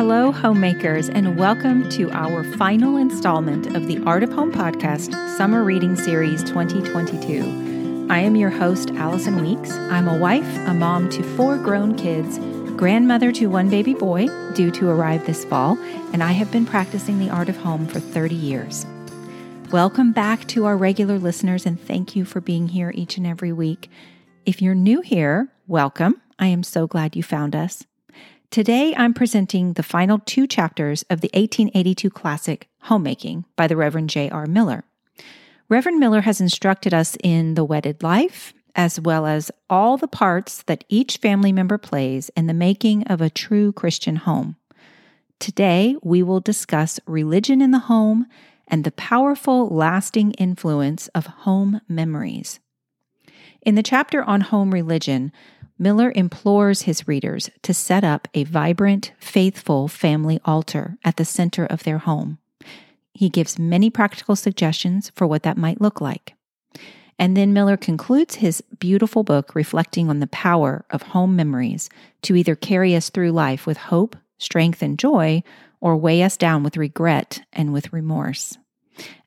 Hello, homemakers, and welcome to our final installment of the Art of Home podcast, Summer Reading Series 2022. I am your host, Allison Weeks. I'm a wife, a mom to four grown kids, grandmother to one baby boy, due to arrive this fall, and I have been practicing the art of home for 30 years. Welcome back to our regular listeners, and thank you for being here each and every week. If you're new here, welcome. I am so glad you found us. Today, I'm presenting the final two chapters of the 1882 classic Homemaking by the Reverend J.R. Miller. Reverend Miller has instructed us in the wedded life, as well as all the parts that each family member plays in the making of a true Christian home. Today, we will discuss religion in the home and the powerful, lasting influence of home memories. In the chapter on home religion, Miller implores his readers to set up a vibrant, faithful family altar at the center of their home. He gives many practical suggestions for what that might look like. And then Miller concludes his beautiful book reflecting on the power of home memories to either carry us through life with hope, strength, and joy, or weigh us down with regret and with remorse.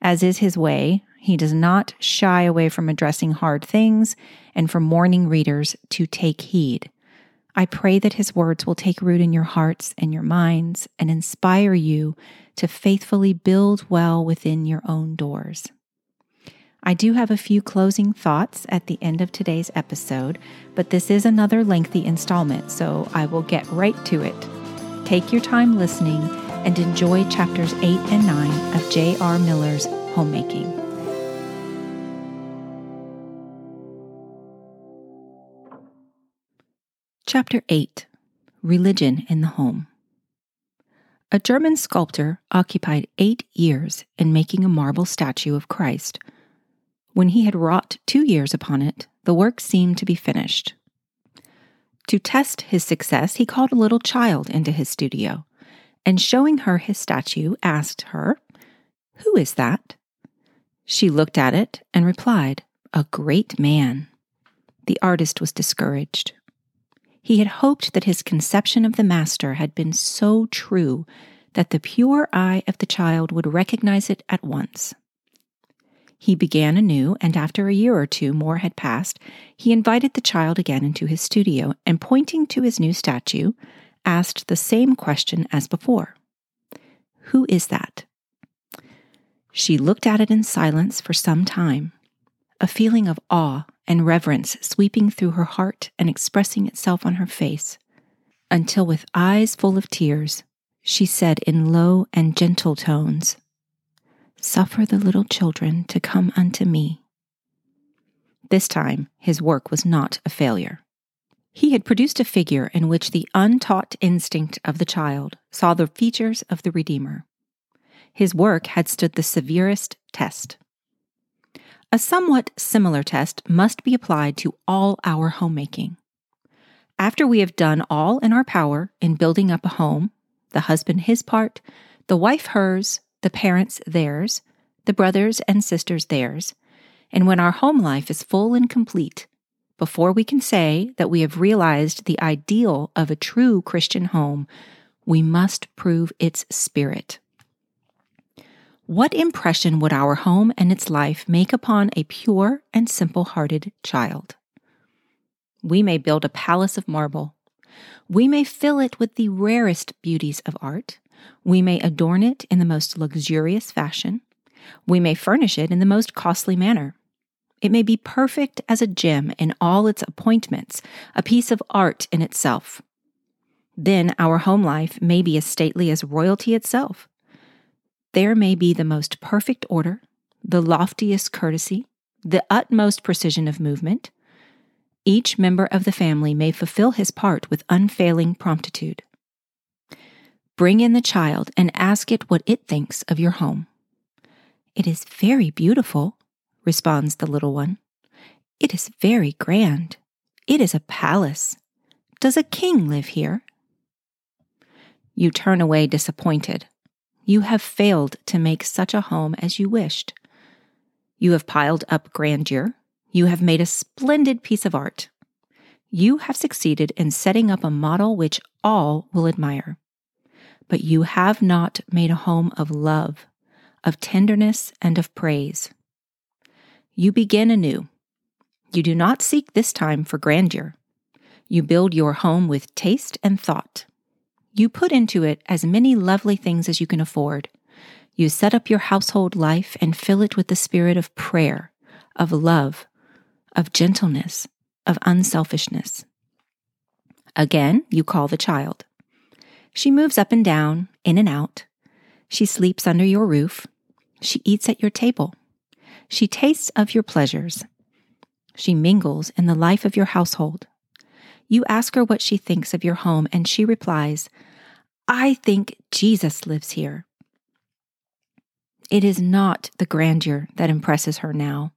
As is his way, he does not shy away from addressing hard things and for morning readers to take heed. I pray that his words will take root in your hearts and your minds and inspire you to faithfully build well within your own doors. I do have a few closing thoughts at the end of today's episode, but this is another lengthy installment, so I will get right to it. Take your time listening and enjoy chapters 8 and 9 of J.R. Miller's Homemaking. Chapter 8 Religion in the Home. A German sculptor occupied eight years in making a marble statue of Christ. When he had wrought two years upon it, the work seemed to be finished. To test his success, he called a little child into his studio, and showing her his statue, asked her, Who is that? She looked at it and replied, A great man. The artist was discouraged. He had hoped that his conception of the Master had been so true that the pure eye of the child would recognize it at once. He began anew, and after a year or two more had passed, he invited the child again into his studio, and pointing to his new statue, asked the same question as before Who is that? She looked at it in silence for some time. A feeling of awe and reverence sweeping through her heart and expressing itself on her face, until with eyes full of tears, she said in low and gentle tones, Suffer the little children to come unto me. This time, his work was not a failure. He had produced a figure in which the untaught instinct of the child saw the features of the Redeemer. His work had stood the severest test. A somewhat similar test must be applied to all our homemaking. After we have done all in our power in building up a home, the husband his part, the wife hers, the parents theirs, the brothers and sisters theirs, and when our home life is full and complete, before we can say that we have realized the ideal of a true Christian home, we must prove its spirit. What impression would our home and its life make upon a pure and simple hearted child? We may build a palace of marble. We may fill it with the rarest beauties of art. We may adorn it in the most luxurious fashion. We may furnish it in the most costly manner. It may be perfect as a gem in all its appointments, a piece of art in itself. Then our home life may be as stately as royalty itself. There may be the most perfect order, the loftiest courtesy, the utmost precision of movement. Each member of the family may fulfill his part with unfailing promptitude. Bring in the child and ask it what it thinks of your home. It is very beautiful, responds the little one. It is very grand. It is a palace. Does a king live here? You turn away disappointed, you have failed to make such a home as you wished. You have piled up grandeur. You have made a splendid piece of art. You have succeeded in setting up a model which all will admire. But you have not made a home of love, of tenderness, and of praise. You begin anew. You do not seek this time for grandeur. You build your home with taste and thought. You put into it as many lovely things as you can afford. You set up your household life and fill it with the spirit of prayer, of love, of gentleness, of unselfishness. Again, you call the child. She moves up and down, in and out. She sleeps under your roof. She eats at your table. She tastes of your pleasures. She mingles in the life of your household. You ask her what she thinks of your home, and she replies, I think Jesus lives here. It is not the grandeur that impresses her now,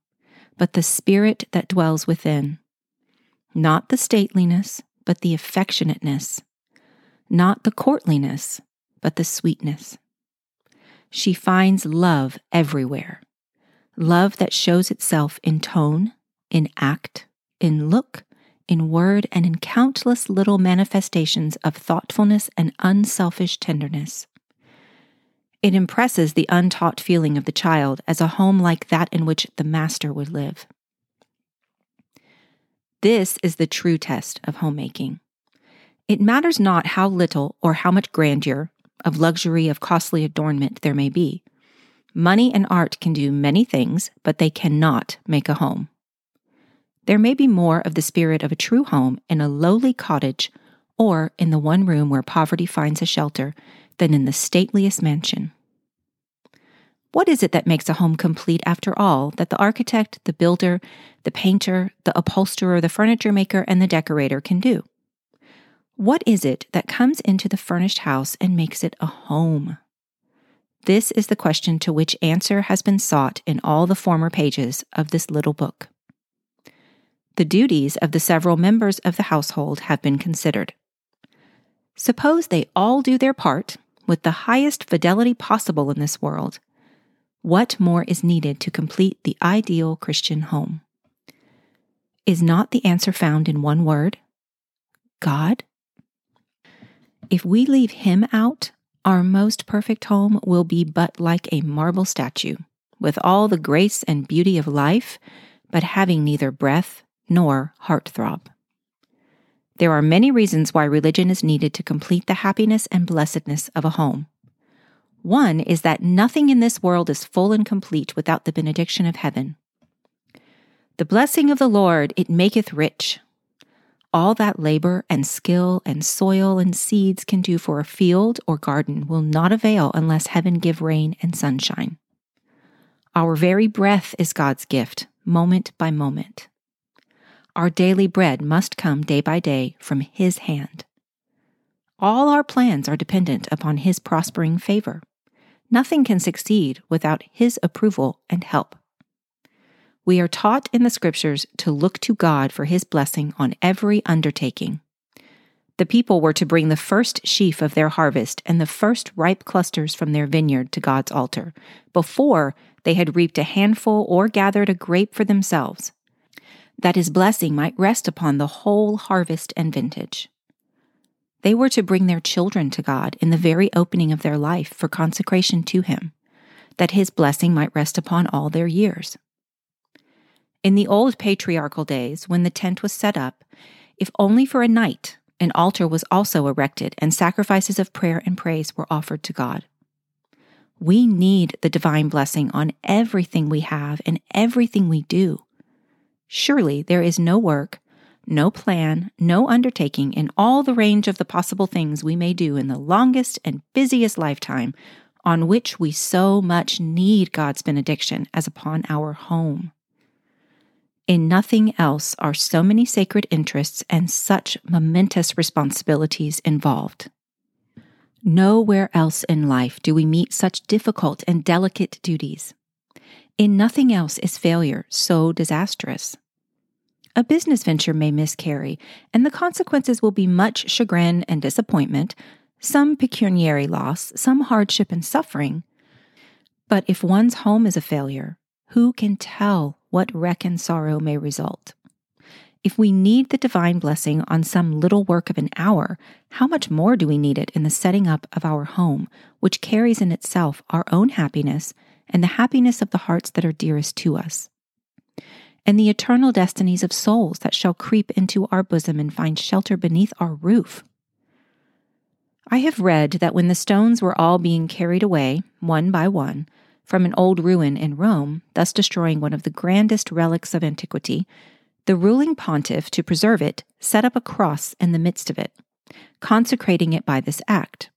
but the spirit that dwells within. Not the stateliness, but the affectionateness. Not the courtliness, but the sweetness. She finds love everywhere. Love that shows itself in tone, in act, in look, in word, and in countless little manifestations of thoughtfulness and unselfish tenderness. It impresses the untaught feeling of the child as a home like that in which the master would live. This is the true test of homemaking. It matters not how little or how much grandeur, of luxury, of costly adornment there may be. Money and art can do many things, but they cannot make a home. There may be more of the spirit of a true home in a lowly cottage or in the one room where poverty finds a shelter than in the stateliest mansion. What is it that makes a home complete after all that the architect, the builder, the painter, the upholsterer, the furniture maker, and the decorator can do? What is it that comes into the furnished house and makes it a home? This is the question to which answer has been sought in all the former pages of this little book. The duties of the several members of the household have been considered. Suppose they all do their part with the highest fidelity possible in this world. What more is needed to complete the ideal Christian home? Is not the answer found in one word? God? If we leave Him out, our most perfect home will be but like a marble statue, with all the grace and beauty of life, but having neither breath nor heartthrob. There are many reasons why religion is needed to complete the happiness and blessedness of a home. One is that nothing in this world is full and complete without the benediction of heaven. The blessing of the Lord, it maketh rich. All that labor and skill and soil and seeds can do for a field or garden will not avail unless heaven give rain and sunshine. Our very breath is God's gift, moment by moment. Our daily bread must come day by day from His hand. All our plans are dependent upon His prospering favor. Nothing can succeed without His approval and help. We are taught in the Scriptures to look to God for His blessing on every undertaking. The people were to bring the first sheaf of their harvest and the first ripe clusters from their vineyard to God's altar, before they had reaped a handful or gathered a grape for themselves that his blessing might rest upon the whole harvest and vintage. They were to bring their children to God in the very opening of their life for consecration to Him, that His blessing might rest upon all their years. In the old patriarchal days, when the tent was set up, if only for a night, an altar was also erected and sacrifices of prayer and praise were offered to God. We need the divine blessing on everything we have and everything we do. Surely there is no work, no plan, no undertaking in all the range of the possible things we may do in the longest and busiest lifetime on which we so much need God's benediction as upon our home. In nothing else are so many sacred interests and such momentous responsibilities involved. Nowhere else in life do we meet such difficult and delicate duties. In nothing else is failure so disastrous. A business venture may miscarry, and the consequences will be much chagrin and disappointment, some pecuniary loss, some hardship and suffering. But if one's home is a failure, who can tell what wreck and sorrow may result? If we need the divine blessing on some little work of an hour, how much more do we need it in the setting up of our home, which carries in itself our own happiness and the happiness of the hearts that are dearest to us? And the eternal destinies of souls that shall creep into our bosom and find shelter beneath our roof. I have read that when the stones were all being carried away, one by one, from an old ruin in Rome, thus destroying one of the grandest relics of antiquity, the ruling pontiff, to preserve it, set up a cross in the midst of it, consecrating it by this act.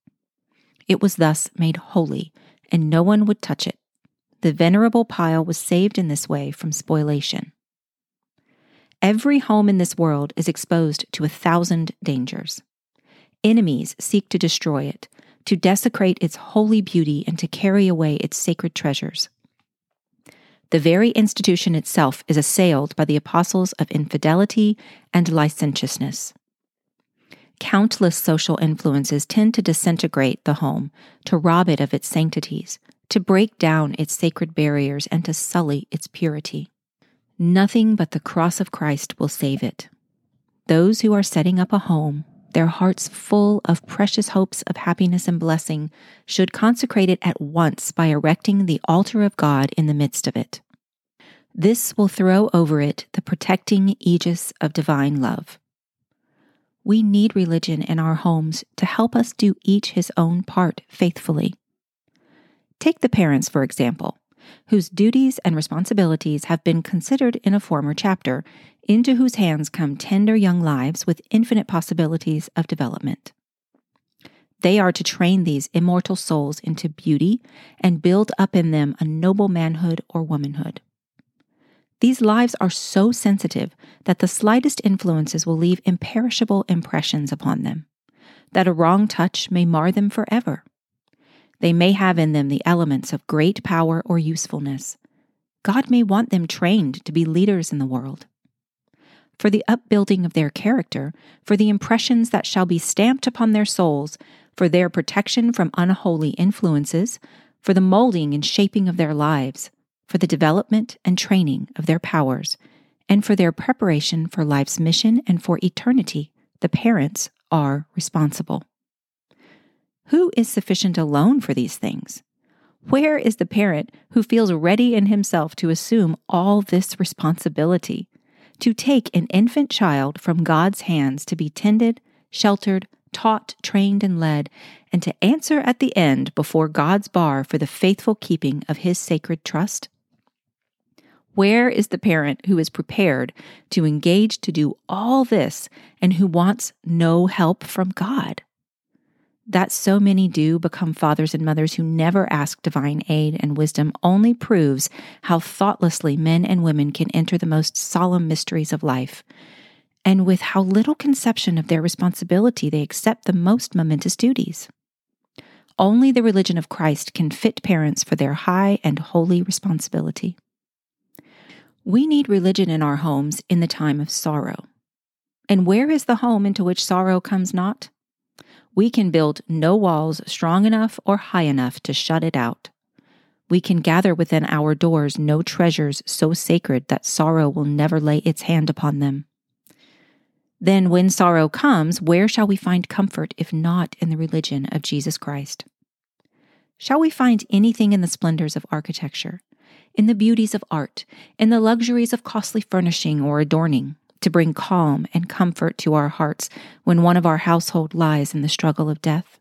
It was thus made holy, and no one would touch it. The venerable pile was saved in this way from spoliation. Every home in this world is exposed to a thousand dangers. Enemies seek to destroy it, to desecrate its holy beauty, and to carry away its sacred treasures. The very institution itself is assailed by the apostles of infidelity and licentiousness. Countless social influences tend to disintegrate the home, to rob it of its sanctities, to break down its sacred barriers, and to sully its purity. Nothing but the cross of Christ will save it. Those who are setting up a home, their hearts full of precious hopes of happiness and blessing, should consecrate it at once by erecting the altar of God in the midst of it. This will throw over it the protecting aegis of divine love. We need religion in our homes to help us do each his own part faithfully. Take the parents, for example, whose duties and responsibilities have been considered in a former chapter into whose hands come tender young lives with infinite possibilities of development. They are to train these immortal souls into beauty and build up in them a noble manhood or womanhood. These lives are so sensitive that the slightest influences will leave imperishable impressions upon them, that a wrong touch may mar them forever. They may have in them the elements of great power or usefulness. God may want them trained to be leaders in the world for the upbuilding of their character, for the impressions that shall be stamped upon their souls, for their protection from unholy influences, for the molding and shaping of their lives, for the development and training of their powers, and for their preparation for life's mission and for eternity, the parents are responsible. Who is sufficient alone for these things? Where is the parent who feels ready in himself to assume all this responsibility? to take an infant child from God's hands to be tended, sheltered, taught, trained, and led, and to answer at the end before God's bar for the faithful keeping of his sacred trust? Where is the parent who is prepared to engage to do all this and who wants no help from God? That so many do become fathers and mothers who never ask divine aid and wisdom only proves how thoughtlessly men and women can enter the most solemn mysteries of life, and with how little conception of their responsibility they accept the most momentous duties. Only the religion of Christ can fit parents for their high and holy responsibility. We need religion in our homes in the time of sorrow. And where is the home into which sorrow comes not? We can build no walls strong enough or high enough to shut it out. We can gather within our doors no treasures so sacred that sorrow will never lay its hand upon them. Then, when sorrow comes, where shall we find comfort if not in the religion of Jesus Christ? Shall we find anything in the splendors of architecture, in the beauties of art, in the luxuries of costly furnishing or adorning, to bring calm and comfort to our hearts when one of our household lies in the struggle of death.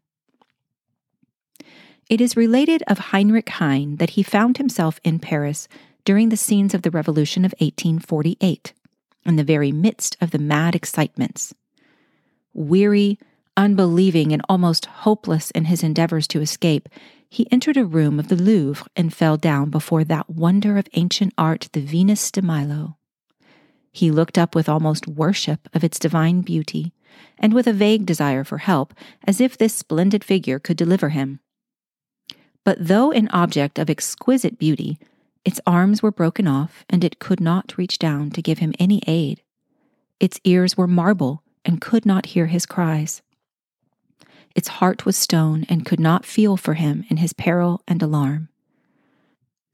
It is related of Heinrich Heine that he found himself in Paris during the scenes of the Revolution of 1848, in the very midst of the mad excitements. Weary, unbelieving, and almost hopeless in his endeavors to escape, he entered a room of the Louvre and fell down before that wonder of ancient art, the Venus de Milo. He looked up with almost worship of its divine beauty, and with a vague desire for help, as if this splendid figure could deliver him. But though an object of exquisite beauty, its arms were broken off, and it could not reach down to give him any aid. Its ears were marble and could not hear his cries. Its heart was stone and could not feel for him in his peril and alarm.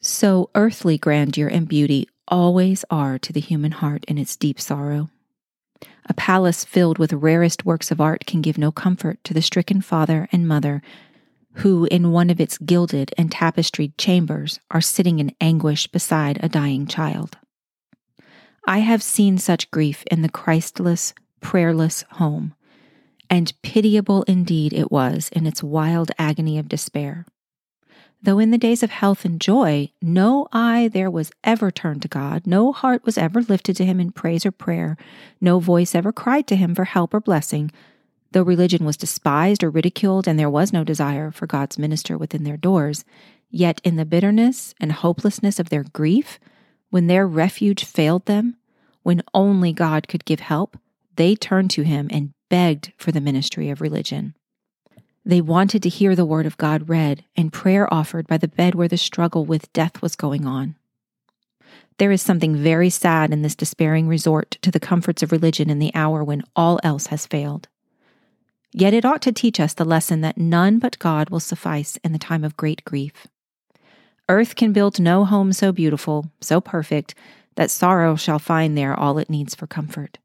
So earthly grandeur and beauty always are to the human heart in its deep sorrow. A palace filled with rarest works of art can give no comfort to the stricken father and mother who, in one of its gilded and tapestried chambers, are sitting in anguish beside a dying child. I have seen such grief in the Christless, prayerless home, and pitiable indeed it was in its wild agony of despair. Though in the days of health and joy, no eye there was ever turned to God, no heart was ever lifted to Him in praise or prayer, no voice ever cried to Him for help or blessing, though religion was despised or ridiculed and there was no desire for God's minister within their doors, yet in the bitterness and hopelessness of their grief, when their refuge failed them, when only God could give help, they turned to Him and begged for the ministry of religion. They wanted to hear the word of God read and prayer offered by the bed where the struggle with death was going on. There is something very sad in this despairing resort to the comforts of religion in the hour when all else has failed. Yet it ought to teach us the lesson that none but God will suffice in the time of great grief. Earth can build no home so beautiful, so perfect, that sorrow shall find there all it needs for comfort.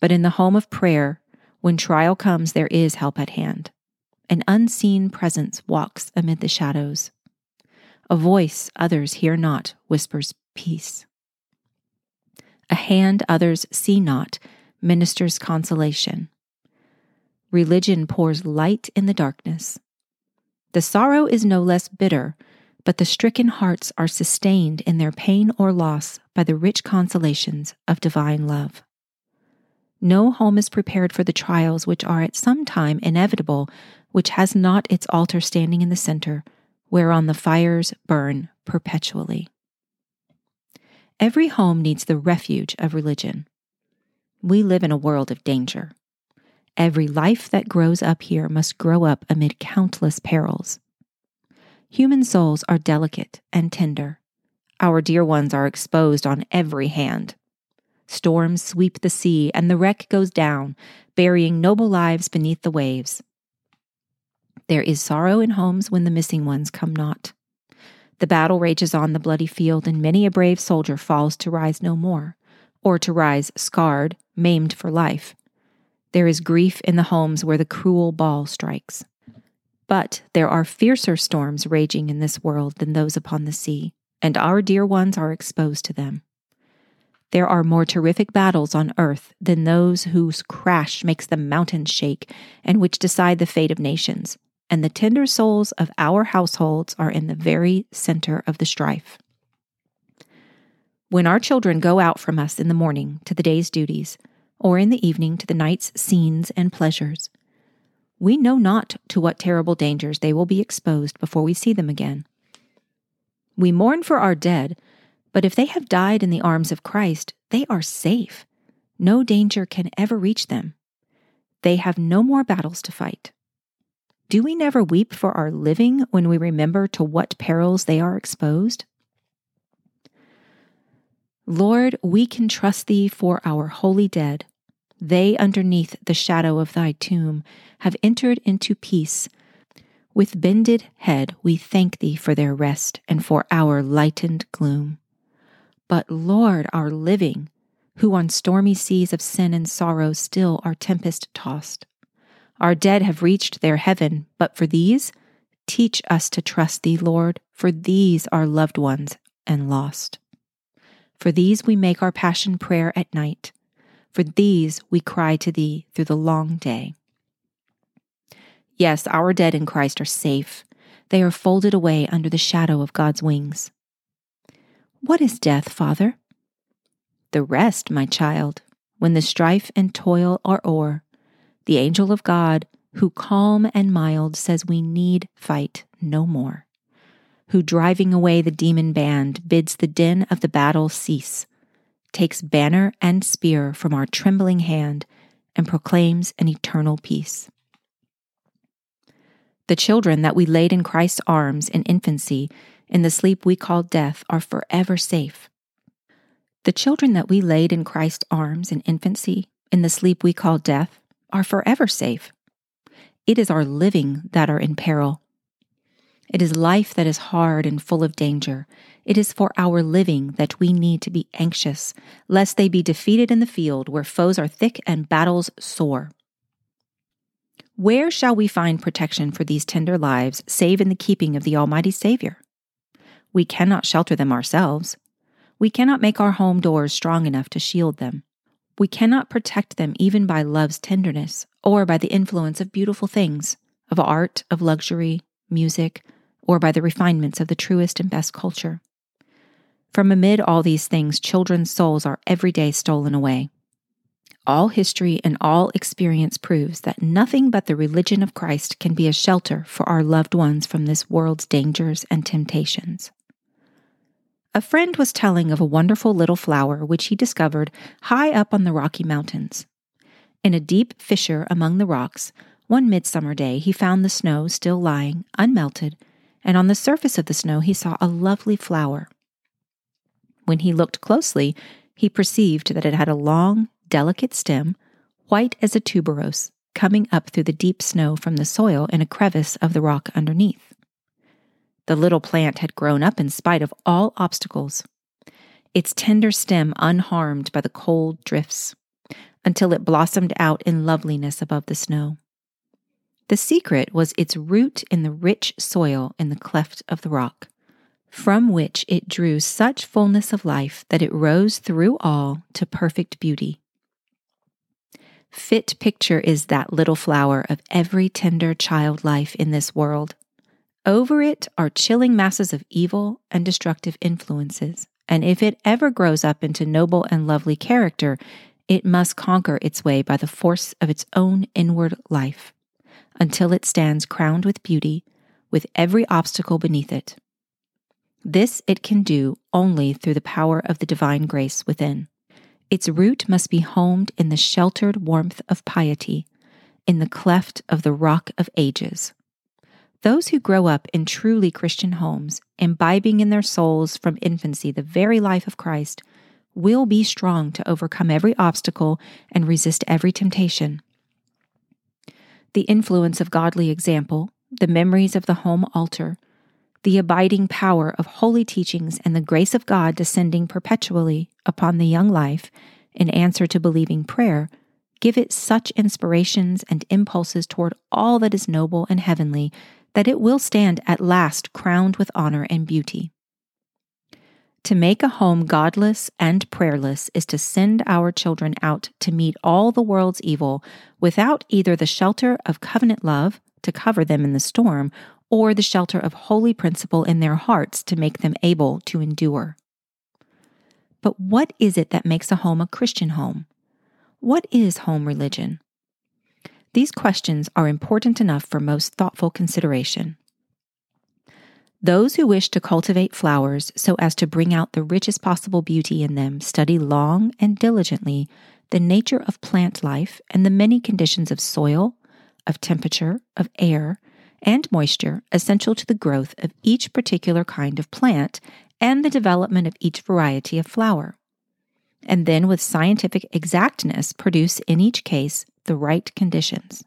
But in the home of prayer, when trial comes, there is help at hand. An unseen presence walks amid the shadows. A voice others hear not whispers peace. A hand others see not ministers consolation. Religion pours light in the darkness. The sorrow is no less bitter, but the stricken hearts are sustained in their pain or loss by the rich consolations of divine love. No home is prepared for the trials which are at some time inevitable, which has not its altar standing in the center, whereon the fires burn perpetually. Every home needs the refuge of religion. We live in a world of danger. Every life that grows up here must grow up amid countless perils. Human souls are delicate and tender. Our dear ones are exposed on every hand. Storms sweep the sea, and the wreck goes down, burying noble lives beneath the waves. There is sorrow in homes when the missing ones come not. The battle rages on the bloody field, and many a brave soldier falls to rise no more, or to rise scarred, maimed for life. There is grief in the homes where the cruel ball strikes. But there are fiercer storms raging in this world than those upon the sea, and our dear ones are exposed to them. There are more terrific battles on earth than those whose crash makes the mountains shake and which decide the fate of nations, and the tender souls of our households are in the very center of the strife. When our children go out from us in the morning to the day's duties, or in the evening to the night's scenes and pleasures, we know not to what terrible dangers they will be exposed before we see them again. We mourn for our dead but if they have died in the arms of Christ, they are safe. No danger can ever reach them. They have no more battles to fight. Do we never weep for our living when we remember to what perils they are exposed? Lord, we can trust Thee for our holy dead. They, underneath the shadow of Thy tomb, have entered into peace. With bended head, we thank Thee for their rest and for our lightened gloom but Lord, our living, who on stormy seas of sin and sorrow still are tempest tossed. Our dead have reached their heaven, but for these, teach us to trust Thee, Lord, for these are loved ones and lost. For these we make our passion prayer at night. For these we cry to Thee through the long day. Yes, our dead in Christ are safe. They are folded away under the shadow of God's wings. What is death, Father? The rest, my child, when the strife and toil are o'er. The angel of God, who calm and mild says we need fight no more, who driving away the demon band bids the din of the battle cease, takes banner and spear from our trembling hand and proclaims an eternal peace. The children that we laid in Christ's arms in infancy in the sleep we call death are forever safe. The children that we laid in Christ's arms in infancy, in the sleep we call death, are forever safe. It is our living that are in peril. It is life that is hard and full of danger. It is for our living that we need to be anxious, lest they be defeated in the field where foes are thick and battles sore. Where shall we find protection for these tender lives save in the keeping of the Almighty Savior? We cannot shelter them ourselves. We cannot make our home doors strong enough to shield them. We cannot protect them even by love's tenderness or by the influence of beautiful things, of art, of luxury, music, or by the refinements of the truest and best culture. From amid all these things, children's souls are every day stolen away. All history and all experience proves that nothing but the religion of Christ can be a shelter for our loved ones from this world's dangers and temptations. A friend was telling of a wonderful little flower which he discovered high up on the Rocky Mountains. In a deep fissure among the rocks, one midsummer day he found the snow still lying, unmelted, and on the surface of the snow he saw a lovely flower. When he looked closely, he perceived that it had a long, delicate stem, white as a tuberose, coming up through the deep snow from the soil in a crevice of the rock underneath. The little plant had grown up in spite of all obstacles, its tender stem unharmed by the cold drifts, until it blossomed out in loveliness above the snow. The secret was its root in the rich soil in the cleft of the rock from which it drew such fullness of life that it rose through all to perfect beauty. Fit picture is that little flower of every tender child life in this world. Over it are chilling masses of evil and destructive influences, and if it ever grows up into noble and lovely character, it must conquer its way by the force of its own inward life, until it stands crowned with beauty, with every obstacle beneath it. This it can do only through the power of the divine grace within. Its root must be homed in the sheltered warmth of piety, in the cleft of the rock of ages. Those who grow up in truly Christian homes, imbibing in their souls from infancy the very life of Christ, will be strong to overcome every obstacle and resist every temptation. The influence of godly example, the memories of the home altar, the abiding power of holy teachings and the grace of God descending perpetually upon the young life in answer to believing prayer give it such inspirations and impulses toward all that is noble and heavenly that it will stand at last crowned with honor and beauty. To make a home godless and prayerless is to send our children out to meet all the world's evil without either the shelter of covenant love to cover them in the storm or the shelter of holy principle in their hearts to make them able to endure. But what is it that makes a home a Christian home? What is home religion? These questions are important enough for most thoughtful consideration. Those who wish to cultivate flowers so as to bring out the richest possible beauty in them study long and diligently the nature of plant life and the many conditions of soil, of temperature, of air, and moisture essential to the growth of each particular kind of plant and the development of each variety of flower. And then, with scientific exactness, produce in each case the right conditions.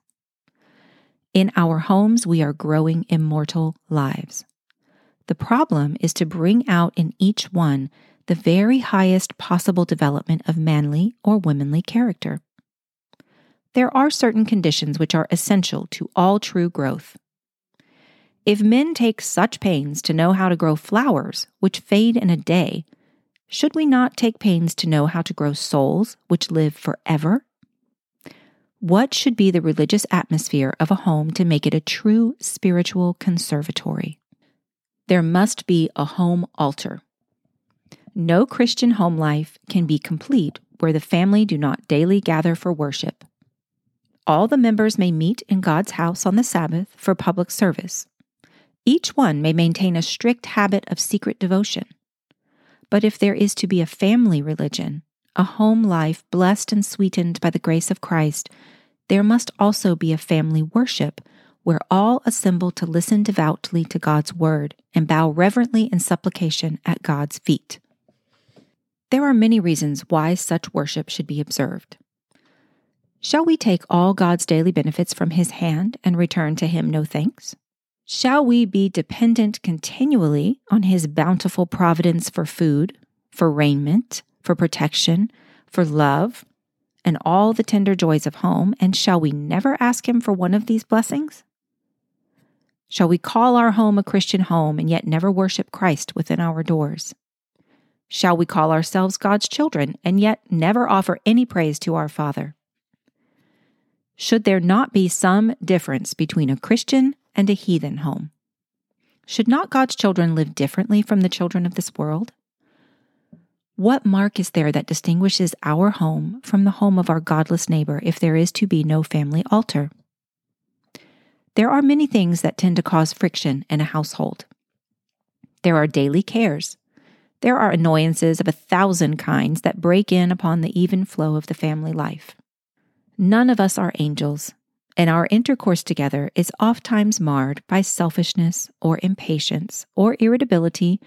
In our homes, we are growing immortal lives. The problem is to bring out in each one the very highest possible development of manly or womanly character. There are certain conditions which are essential to all true growth. If men take such pains to know how to grow flowers, which fade in a day, should we not take pains to know how to grow souls, which live forever? What should be the religious atmosphere of a home to make it a true spiritual conservatory? There must be a home altar. No Christian home life can be complete where the family do not daily gather for worship. All the members may meet in God's house on the Sabbath for public service. Each one may maintain a strict habit of secret devotion. But if there is to be a family religion, a home life blessed and sweetened by the grace of Christ, there must also be a family worship where all assemble to listen devoutly to God's word and bow reverently in supplication at God's feet. There are many reasons why such worship should be observed. Shall we take all God's daily benefits from His hand and return to Him no thanks? Shall we be dependent continually on His bountiful providence for food, for raiment, for protection, for love, and all the tender joys of home, and shall we never ask Him for one of these blessings? Shall we call our home a Christian home and yet never worship Christ within our doors? Shall we call ourselves God's children and yet never offer any praise to our Father? Should there not be some difference between a Christian and a heathen home? Should not God's children live differently from the children of this world? What mark is there that distinguishes our home from the home of our godless neighbor if there is to be no family altar? There are many things that tend to cause friction in a household. There are daily cares. There are annoyances of a thousand kinds that break in upon the even flow of the family life. None of us are angels, and our intercourse together is ofttimes marred by selfishness or impatience or irritability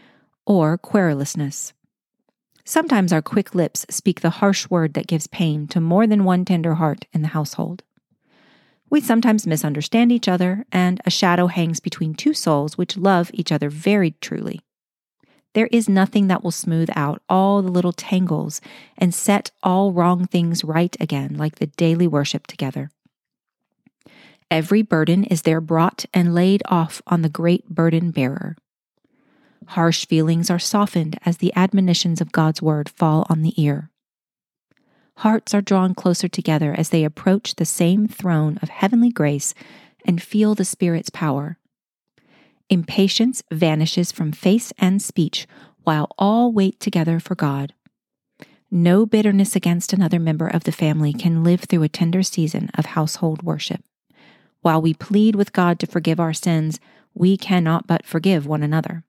or querulousness. Sometimes our quick lips speak the harsh word that gives pain to more than one tender heart in the household. We sometimes misunderstand each other, and a shadow hangs between two souls which love each other very truly. There is nothing that will smooth out all the little tangles and set all wrong things right again like the daily worship together. Every burden is there brought and laid off on the great burden bearer. Harsh feelings are softened as the admonitions of God's word fall on the ear. Hearts are drawn closer together as they approach the same throne of heavenly grace and feel the Spirit's power. Impatience vanishes from face and speech while all wait together for God. No bitterness against another member of the family can live through a tender season of household worship. While we plead with God to forgive our sins, we cannot but forgive one another.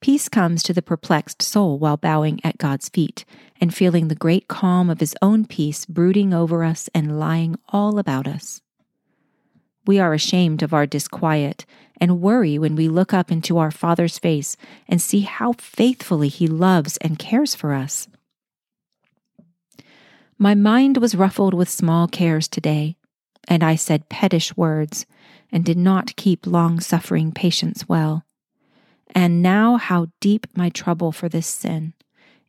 Peace comes to the perplexed soul while bowing at God's feet and feeling the great calm of His own peace brooding over us and lying all about us. We are ashamed of our disquiet and worry when we look up into our Father's face and see how faithfully He loves and cares for us. My mind was ruffled with small cares today, and I said pettish words and did not keep long suffering patience well. And now, how deep my trouble for this sin.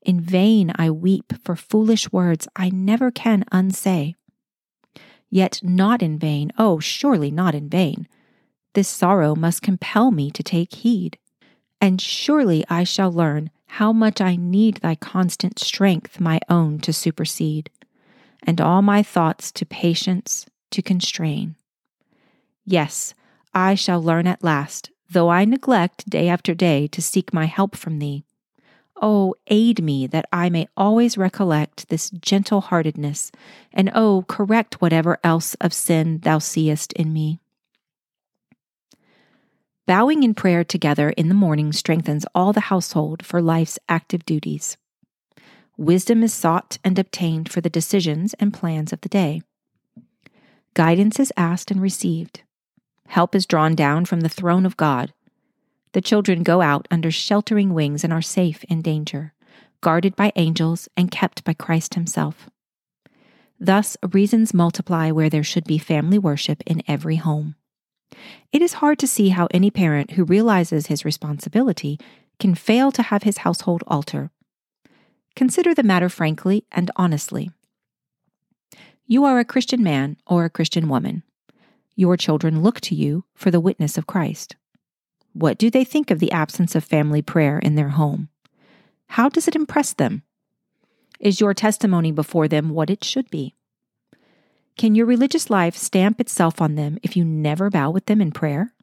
In vain I weep for foolish words I never can unsay. Yet not in vain, oh, surely not in vain. This sorrow must compel me to take heed. And surely I shall learn how much I need thy constant strength, my own to supersede, and all my thoughts to patience to constrain. Yes, I shall learn at last, though I neglect day after day to seek my help from thee. Oh, aid me that I may always recollect this gentle heartedness, and oh, correct whatever else of sin thou seest in me. Bowing in prayer together in the morning strengthens all the household for life's active duties. Wisdom is sought and obtained for the decisions and plans of the day. Guidance is asked and received. Help is drawn down from the throne of God. The children go out under sheltering wings and are safe in danger, guarded by angels and kept by Christ Himself. Thus, reasons multiply where there should be family worship in every home. It is hard to see how any parent who realizes his responsibility can fail to have his household altar. Consider the matter frankly and honestly. You are a Christian man or a Christian woman. Your children look to you for the witness of Christ. What do they think of the absence of family prayer in their home? How does it impress them? Is your testimony before them what it should be? Can your religious life stamp itself on them if you never bow with them in prayer?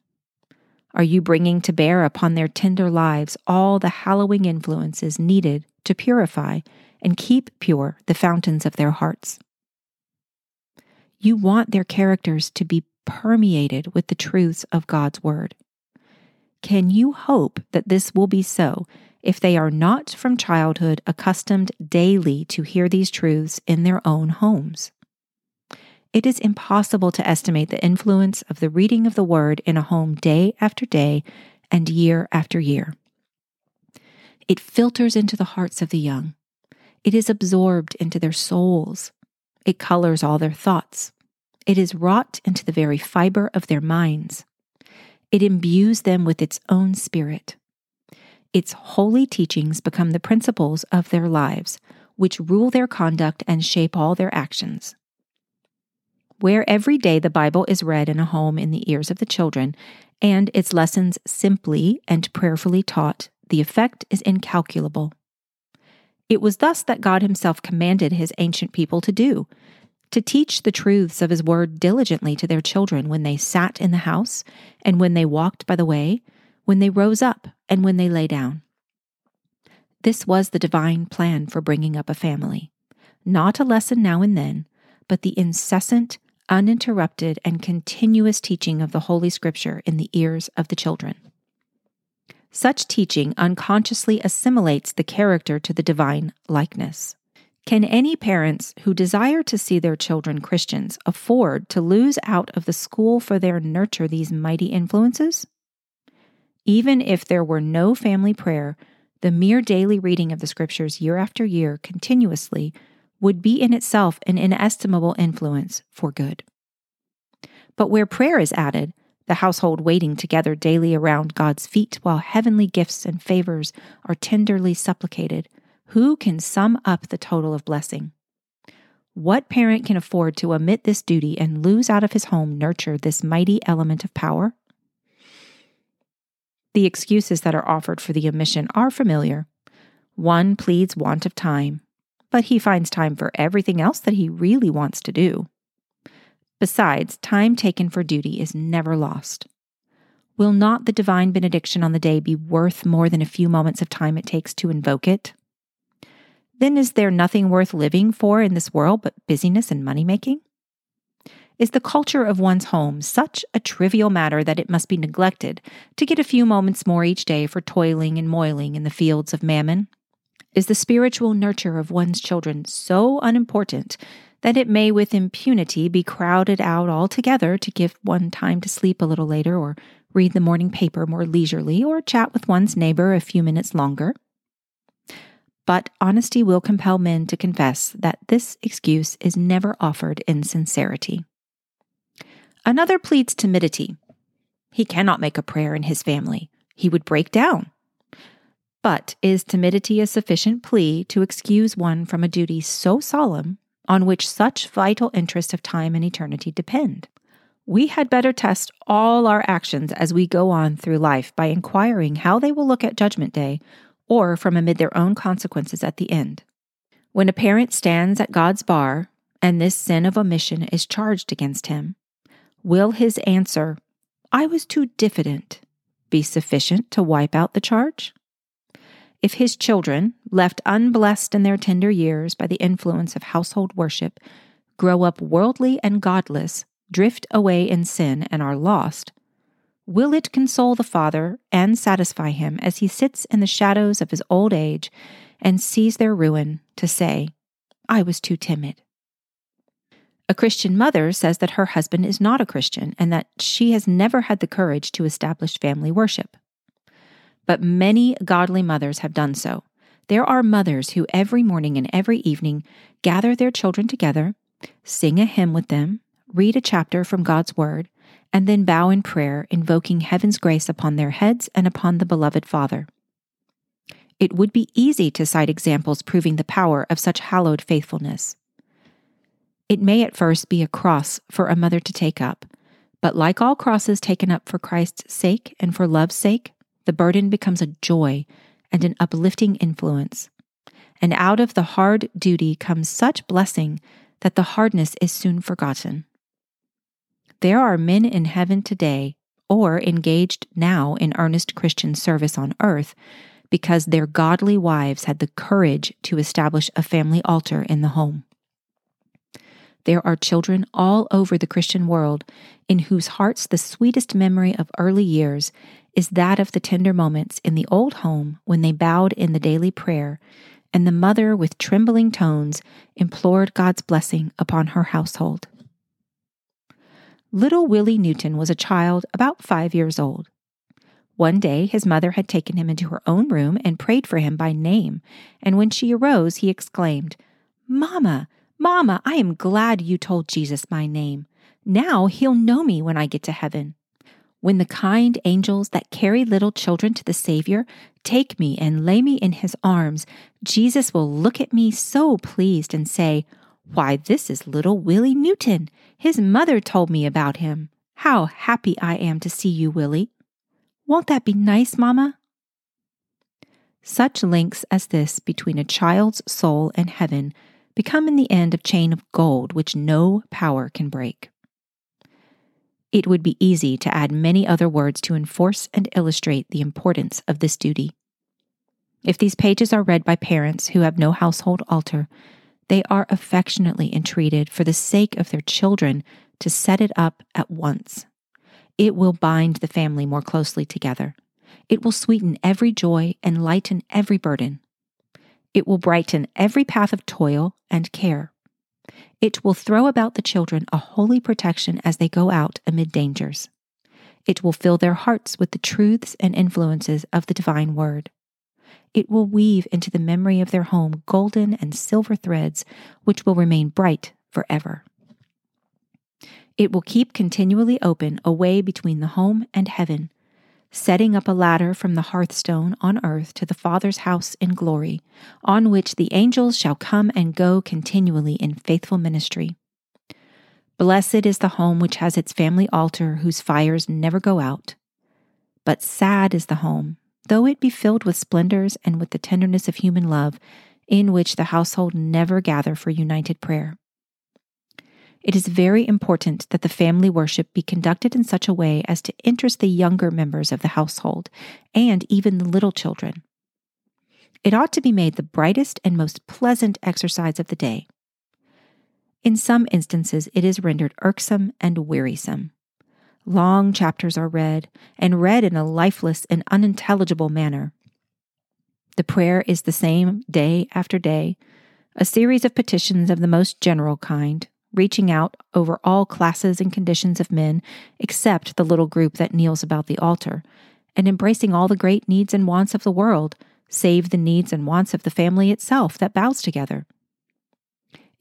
Are you bringing to bear upon their tender lives all the hallowing influences needed to purify and keep pure the fountains of their hearts? You want their characters to be permeated with the truths of God's Word. Can you hope that this will be so if they are not from childhood accustomed daily to hear these truths in their own homes? It is impossible to estimate the influence of the reading of the Word in a home day after day and year after year. It filters into the hearts of the young. It is absorbed into their souls. It colors all their thoughts. It is wrought into the very fiber of their minds. It imbues them with its own spirit. Its holy teachings become the principles of their lives, which rule their conduct and shape all their actions. Where every day the Bible is read in a home in the ears of the children, and its lessons simply and prayerfully taught, the effect is incalculable. It was thus that God Himself commanded His ancient people to do to teach the truths of His Word diligently to their children when they sat in the house, and when they walked by the way, when they rose up, and when they lay down. This was the divine plan for bringing up a family. Not a lesson now and then, but the incessant, uninterrupted, and continuous teaching of the Holy Scripture in the ears of the children. Such teaching unconsciously assimilates the character to the divine likeness. Can any parents who desire to see their children Christians afford to lose out of the school for their nurture these mighty influences? Even if there were no family prayer, the mere daily reading of the scriptures year after year continuously would be in itself an inestimable influence for good. But where prayer is added, the household waiting together daily around God's feet while heavenly gifts and favors are tenderly supplicated, who can sum up the total of blessing? What parent can afford to omit this duty and lose out of his home nurture this mighty element of power? The excuses that are offered for the omission are familiar. One pleads want of time, but he finds time for everything else that he really wants to do. Besides, time taken for duty is never lost. Will not the divine benediction on the day be worth more than a few moments of time it takes to invoke it? Then is there nothing worth living for in this world but busyness and money making? Is the culture of one's home such a trivial matter that it must be neglected to get a few moments more each day for toiling and moiling in the fields of mammon? Is the spiritual nurture of one's children so unimportant that it may with impunity be crowded out altogether to give one time to sleep a little later, or read the morning paper more leisurely, or chat with one's neighbor a few minutes longer? But honesty will compel men to confess that this excuse is never offered in sincerity. Another pleads timidity. He cannot make a prayer in his family. He would break down. But is timidity a sufficient plea to excuse one from a duty so solemn on which such vital interests of time and eternity depend? We had better test all our actions as we go on through life by inquiring how they will look at Judgment Day or from amid their own consequences at the end. When a parent stands at God's bar and this sin of omission is charged against him, Will his answer, I was too diffident, be sufficient to wipe out the charge? If his children, left unblessed in their tender years by the influence of household worship, grow up worldly and godless, drift away in sin, and are lost, will it console the father and satisfy him as he sits in the shadows of his old age and sees their ruin to say, I was too timid? A Christian mother says that her husband is not a Christian and that she has never had the courage to establish family worship. But many godly mothers have done so. There are mothers who every morning and every evening gather their children together, sing a hymn with them, read a chapter from God's Word, and then bow in prayer, invoking heaven's grace upon their heads and upon the beloved Father. It would be easy to cite examples proving the power of such hallowed faithfulness. It may at first be a cross for a mother to take up, but like all crosses taken up for Christ's sake and for love's sake, the burden becomes a joy and an uplifting influence. And out of the hard duty comes such blessing that the hardness is soon forgotten. There are men in heaven today, or engaged now in earnest Christian service on earth, because their godly wives had the courage to establish a family altar in the home. There are children all over the Christian world in whose hearts the sweetest memory of early years is that of the tender moments in the old home when they bowed in the daily prayer, and the mother, with trembling tones, implored God's blessing upon her household. Little Willie Newton was a child about five years old. One day his mother had taken him into her own room and prayed for him by name, and when she arose, he exclaimed, Mamma, Mama, I am glad you told Jesus my name. Now he'll know me when I get to heaven. When the kind angels that carry little children to the Savior take me and lay me in his arms, Jesus will look at me so pleased and say, Why, this is little Willie Newton. His mother told me about him. How happy I am to see you, Willie. Won't that be nice, Mamma? Such links as this between a child's soul and heaven become in the end a chain of gold which no power can break. It would be easy to add many other words to enforce and illustrate the importance of this duty. If these pages are read by parents who have no household altar, they are affectionately entreated for the sake of their children to set it up at once. It will bind the family more closely together. It will sweeten every joy and lighten every burden. It will brighten every path of toil and care. It will throw about the children a holy protection as they go out amid dangers. It will fill their hearts with the truths and influences of the divine word. It will weave into the memory of their home golden and silver threads which will remain bright forever. It will keep continually open a way between the home and heaven, setting up a ladder from the hearthstone on earth to the Father's house in glory, on which the angels shall come and go continually in faithful ministry. Blessed is the home which has its family altar whose fires never go out. But sad is the home, though it be filled with splendors and with the tenderness of human love, in which the household never gather for united prayer it is very important that the family worship be conducted in such a way as to interest the younger members of the household and even the little children. It ought to be made the brightest and most pleasant exercise of the day. In some instances, it is rendered irksome and wearisome. Long chapters are read, and read in a lifeless and unintelligible manner. The prayer is the same day after day, a series of petitions of the most general kind, reaching out over all classes and conditions of men, except the little group that kneels about the altar, and embracing all the great needs and wants of the world, save the needs and wants of the family itself that bows together.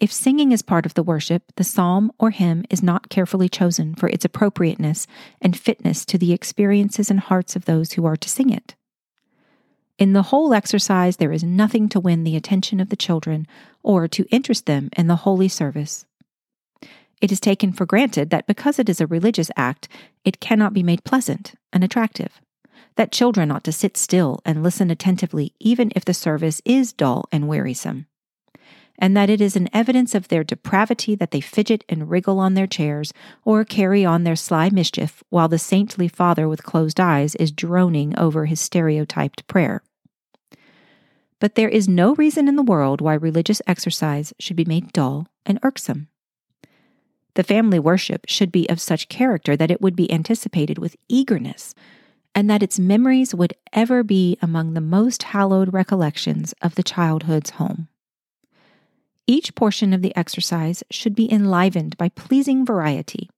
If singing is part of the worship, the psalm or hymn is not carefully chosen for its appropriateness and fitness to the experiences and hearts of those who are to sing it. In the whole exercise, there is nothing to win the attention of the children or to interest them in the holy service. It is taken for granted that because it is a religious act, it cannot be made pleasant and attractive. That children ought to sit still and listen attentively, even if the service is dull and wearisome. And that it is an evidence of their depravity that they fidget and wriggle on their chairs or carry on their sly mischief while the saintly father with closed eyes is droning over his stereotyped prayer. But there is no reason in the world why religious exercise should be made dull and irksome. The family worship should be of such character that it would be anticipated with eagerness, and that its memories would ever be among the most hallowed recollections of the childhood's home. Each portion of the exercise should be enlivened by pleasing variety.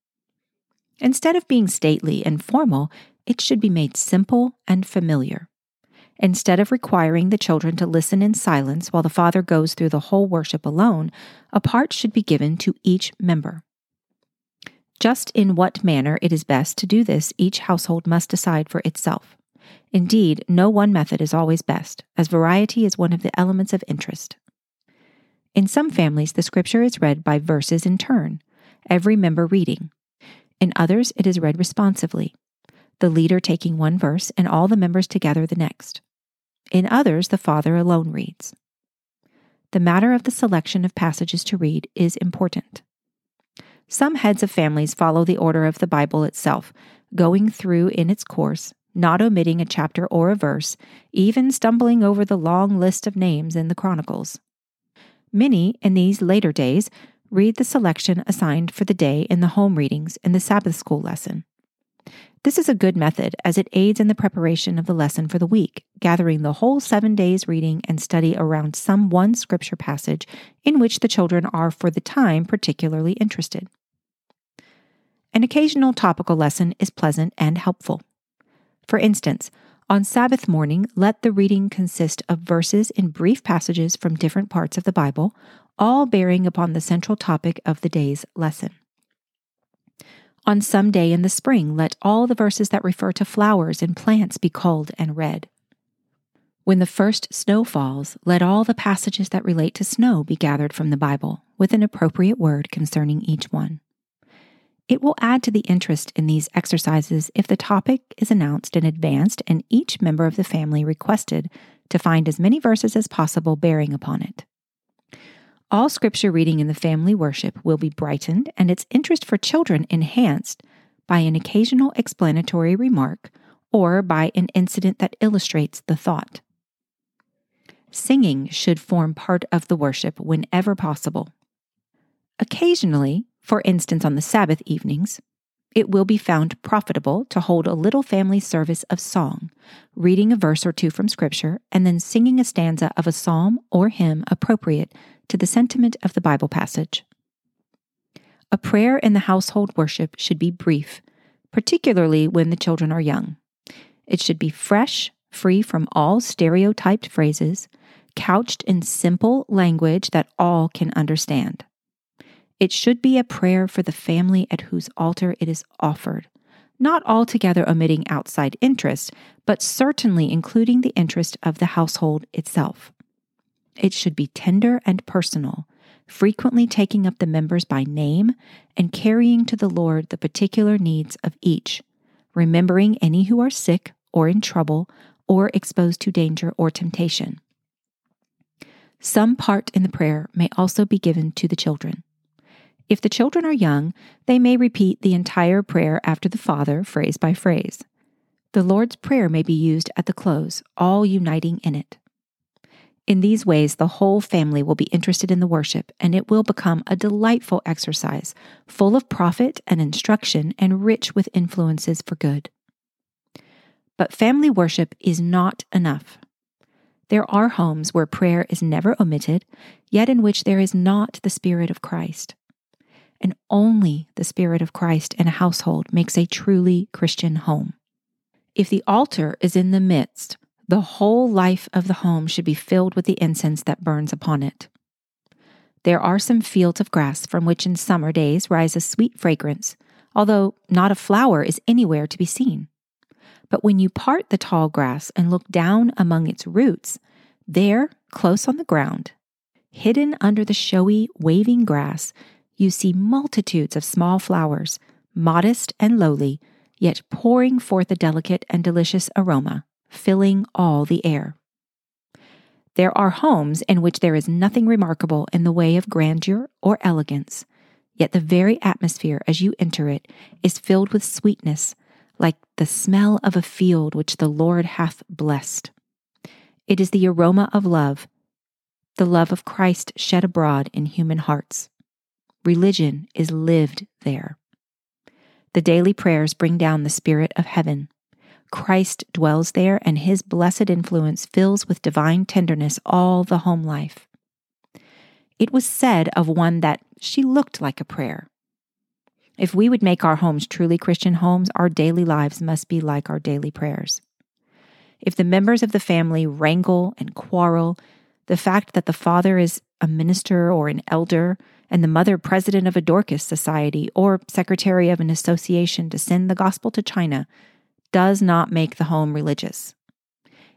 Instead of being stately and formal, it should be made simple and familiar. Instead of requiring the children to listen in silence while the father goes through the whole worship alone, a part should be given to each member. Just in what manner it is best to do this, each household must decide for itself. Indeed, no one method is always best, as variety is one of the elements of interest. In some families, the scripture is read by verses in turn, every member reading. In others, it is read responsively, the leader taking one verse and all the members together the next. In others, the father alone reads. The matter of the selection of passages to read is important. Some heads of families follow the order of the Bible itself, going through in its course, not omitting a chapter or a verse, even stumbling over the long list of names in the Chronicles. Many, in these later days, read the selection assigned for the day in the home readings in the Sabbath school lesson. This is a good method as it aids in the preparation of the lesson for the week, gathering the whole seven days' reading and study around some one scripture passage in which the children are for the time particularly interested. An occasional topical lesson is pleasant and helpful. For instance, on Sabbath morning, let the reading consist of verses in brief passages from different parts of the Bible, all bearing upon the central topic of the day's lesson. On some day in the spring, let all the verses that refer to flowers and plants be culled and read. When the first snow falls, let all the passages that relate to snow be gathered from the Bible, with an appropriate word concerning each one. It will add to the interest in these exercises if the topic is announced in advance and each member of the family requested to find as many verses as possible bearing upon it. All scripture reading in the family worship will be brightened and its interest for children enhanced by an occasional explanatory remark or by an incident that illustrates the thought. Singing should form part of the worship whenever possible. Occasionally, for instance on the Sabbath evenings, it will be found profitable to hold a little family service of song, reading a verse or two from Scripture, and then singing a stanza of a psalm or hymn appropriate to the sentiment of the Bible passage. A prayer in the household worship should be brief, particularly when the children are young. It should be fresh, free from all stereotyped phrases, couched in simple language that all can understand. It should be a prayer for the family at whose altar it is offered, not altogether omitting outside interest, but certainly including the interest of the household itself. It should be tender and personal, frequently taking up the members by name and carrying to the Lord the particular needs of each, remembering any who are sick or in trouble or exposed to danger or temptation. Some part in the prayer may also be given to the children. If the children are young, they may repeat the entire prayer after the father, phrase by phrase. The Lord's Prayer may be used at the close, all uniting in it. In these ways, the whole family will be interested in the worship, and it will become a delightful exercise, full of profit and instruction, and rich with influences for good. But family worship is not enough. There are homes where prayer is never omitted, yet in which there is not the Spirit of Christ and only the Spirit of Christ in a household makes a truly Christian home. If the altar is in the midst, the whole life of the home should be filled with the incense that burns upon it. There are some fields of grass from which in summer days rises sweet fragrance, although not a flower is anywhere to be seen. But when you part the tall grass and look down among its roots, there, close on the ground, hidden under the showy, waving grass, you see multitudes of small flowers, modest and lowly, yet pouring forth a delicate and delicious aroma, filling all the air. There are homes in which there is nothing remarkable in the way of grandeur or elegance, yet the very atmosphere as you enter it is filled with sweetness, like the smell of a field which the Lord hath blessed. It is the aroma of love, the love of Christ shed abroad in human hearts. Religion is lived there. The daily prayers bring down the Spirit of heaven. Christ dwells there, and his blessed influence fills with divine tenderness all the home life. It was said of one that she looked like a prayer. If we would make our homes truly Christian homes, our daily lives must be like our daily prayers. If the members of the family wrangle and quarrel, the fact that the father is a minister or an elder and the mother president of a Dorcas society or secretary of an association to send the gospel to China does not make the home religious.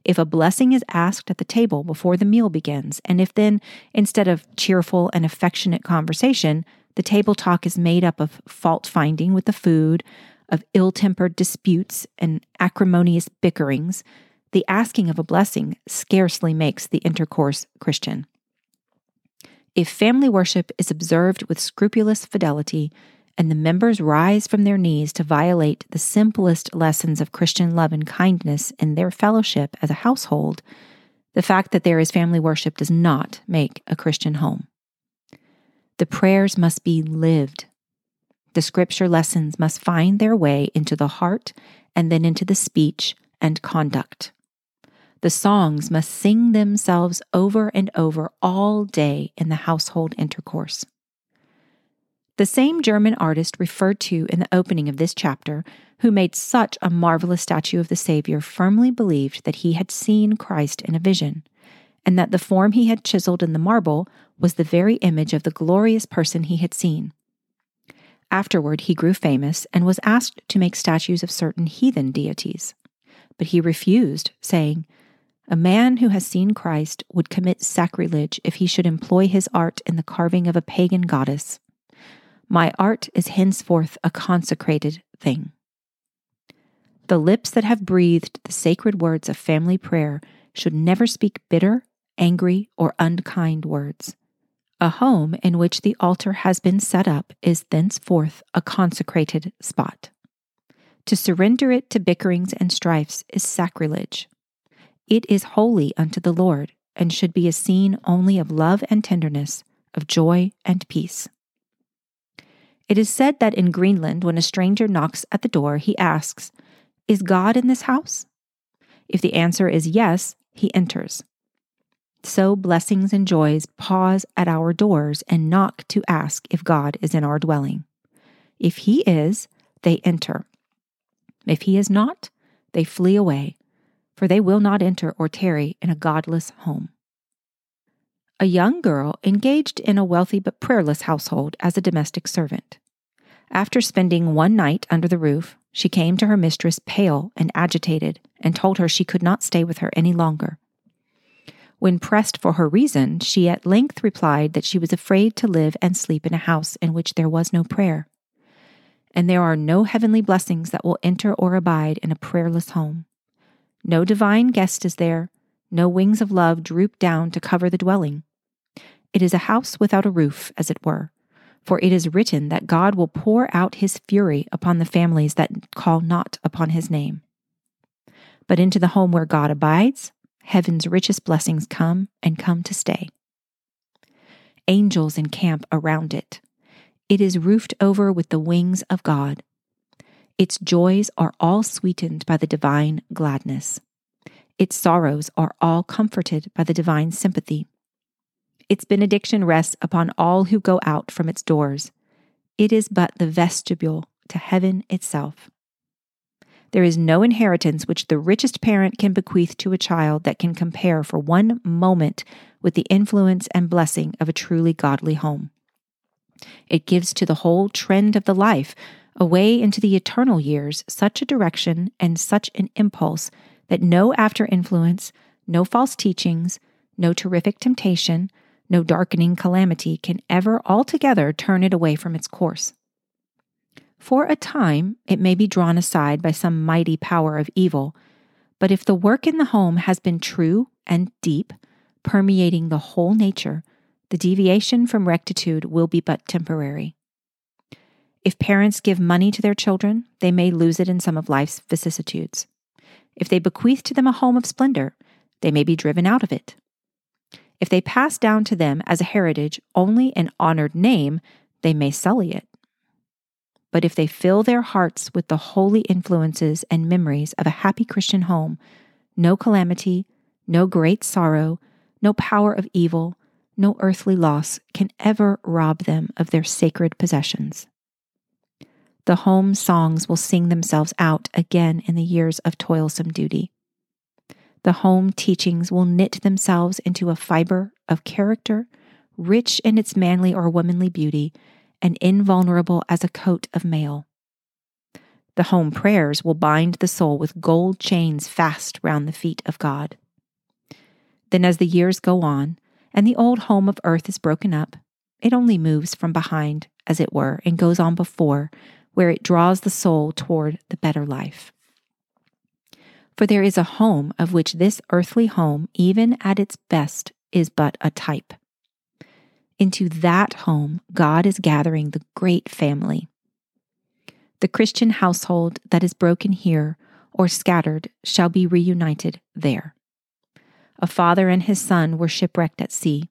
If a blessing is asked at the table before the meal begins, and if then, instead of cheerful and affectionate conversation, the table talk is made up of fault finding with the food, of ill tempered disputes and acrimonious bickerings, the asking of a blessing scarcely makes the intercourse Christian. If family worship is observed with scrupulous fidelity, and the members rise from their knees to violate the simplest lessons of Christian love and kindness in their fellowship as a household, the fact that there is family worship does not make a Christian home. The prayers must be lived. The scripture lessons must find their way into the heart and then into the speech and conduct. The songs must sing themselves over and over all day in the household intercourse. The same German artist referred to in the opening of this chapter, who made such a marvelous statue of the Savior, firmly believed that he had seen Christ in a vision, and that the form he had chiseled in the marble was the very image of the glorious person he had seen. Afterward, he grew famous and was asked to make statues of certain heathen deities. But he refused, saying, A man who has seen Christ would commit sacrilege if he should employ his art in the carving of a pagan goddess. My art is henceforth a consecrated thing. The lips that have breathed the sacred words of family prayer should never speak bitter, angry, or unkind words. A home in which the altar has been set up is thenceforth a consecrated spot. To surrender it to bickerings and strifes is sacrilege. It is holy unto the Lord, and should be a scene only of love and tenderness, of joy and peace. It is said that in Greenland, when a stranger knocks at the door, he asks, Is God in this house? If the answer is yes, he enters. So blessings and joys pause at our doors and knock to ask if God is in our dwelling. If he is, they enter. If he is not, they flee away, for they will not enter or tarry in a godless home. A young girl engaged in a wealthy but prayerless household as a domestic servant. After spending one night under the roof, she came to her mistress pale and agitated and told her she could not stay with her any longer. When pressed for her reason, she at length replied that she was afraid to live and sleep in a house in which there was no prayer. And there are no heavenly blessings that will enter or abide in a prayerless home. No divine guest is there, no wings of love droop down to cover the dwelling. It is a house without a roof, as it were, for it is written that God will pour out his fury upon the families that call not upon his name. But into the home where God abides, heaven's richest blessings come and come to stay. Angels encamp around it. It is roofed over with the wings of God. Its joys are all sweetened by the divine gladness. Its sorrows are all comforted by the divine sympathy. Its benediction rests upon all who go out from its doors. It is but the vestibule to heaven itself. There is no inheritance which the richest parent can bequeath to a child that can compare for one moment with the influence and blessing of a truly godly home. It gives to the whole trend of the life, away into the eternal years, such a direction and such an impulse that no after influence, no false teachings, no terrific temptation, no darkening calamity can ever altogether turn it away from its course. For a time, it may be drawn aside by some mighty power of evil, but if the work in the home has been true and deep, permeating the whole nature, the deviation from rectitude will be but temporary. If parents give money to their children, they may lose it in some of life's vicissitudes. If they bequeath to them a home of splendor, they may be driven out of it. If they pass down to them as a heritage only an honored name, they may sully it but if they fill their hearts with the holy influences and memories of a happy Christian home, no calamity, no great sorrow, no power of evil, no earthly loss can ever rob them of their sacred possessions. The home songs will sing themselves out again in the years of toilsome duty. The home teachings will knit themselves into a fiber of character, rich in its manly or womanly beauty, and invulnerable as a coat of mail. The home prayers will bind the soul with gold chains fast round the feet of God. Then, as the years go on, and the old home of earth is broken up, it only moves from behind, as it were, and goes on before, where it draws the soul toward the better life. For there is a home of which this earthly home, even at its best, is but a type. Into that home, God is gathering the great family. The Christian household that is broken here or scattered shall be reunited there. A father and his son were shipwrecked at sea.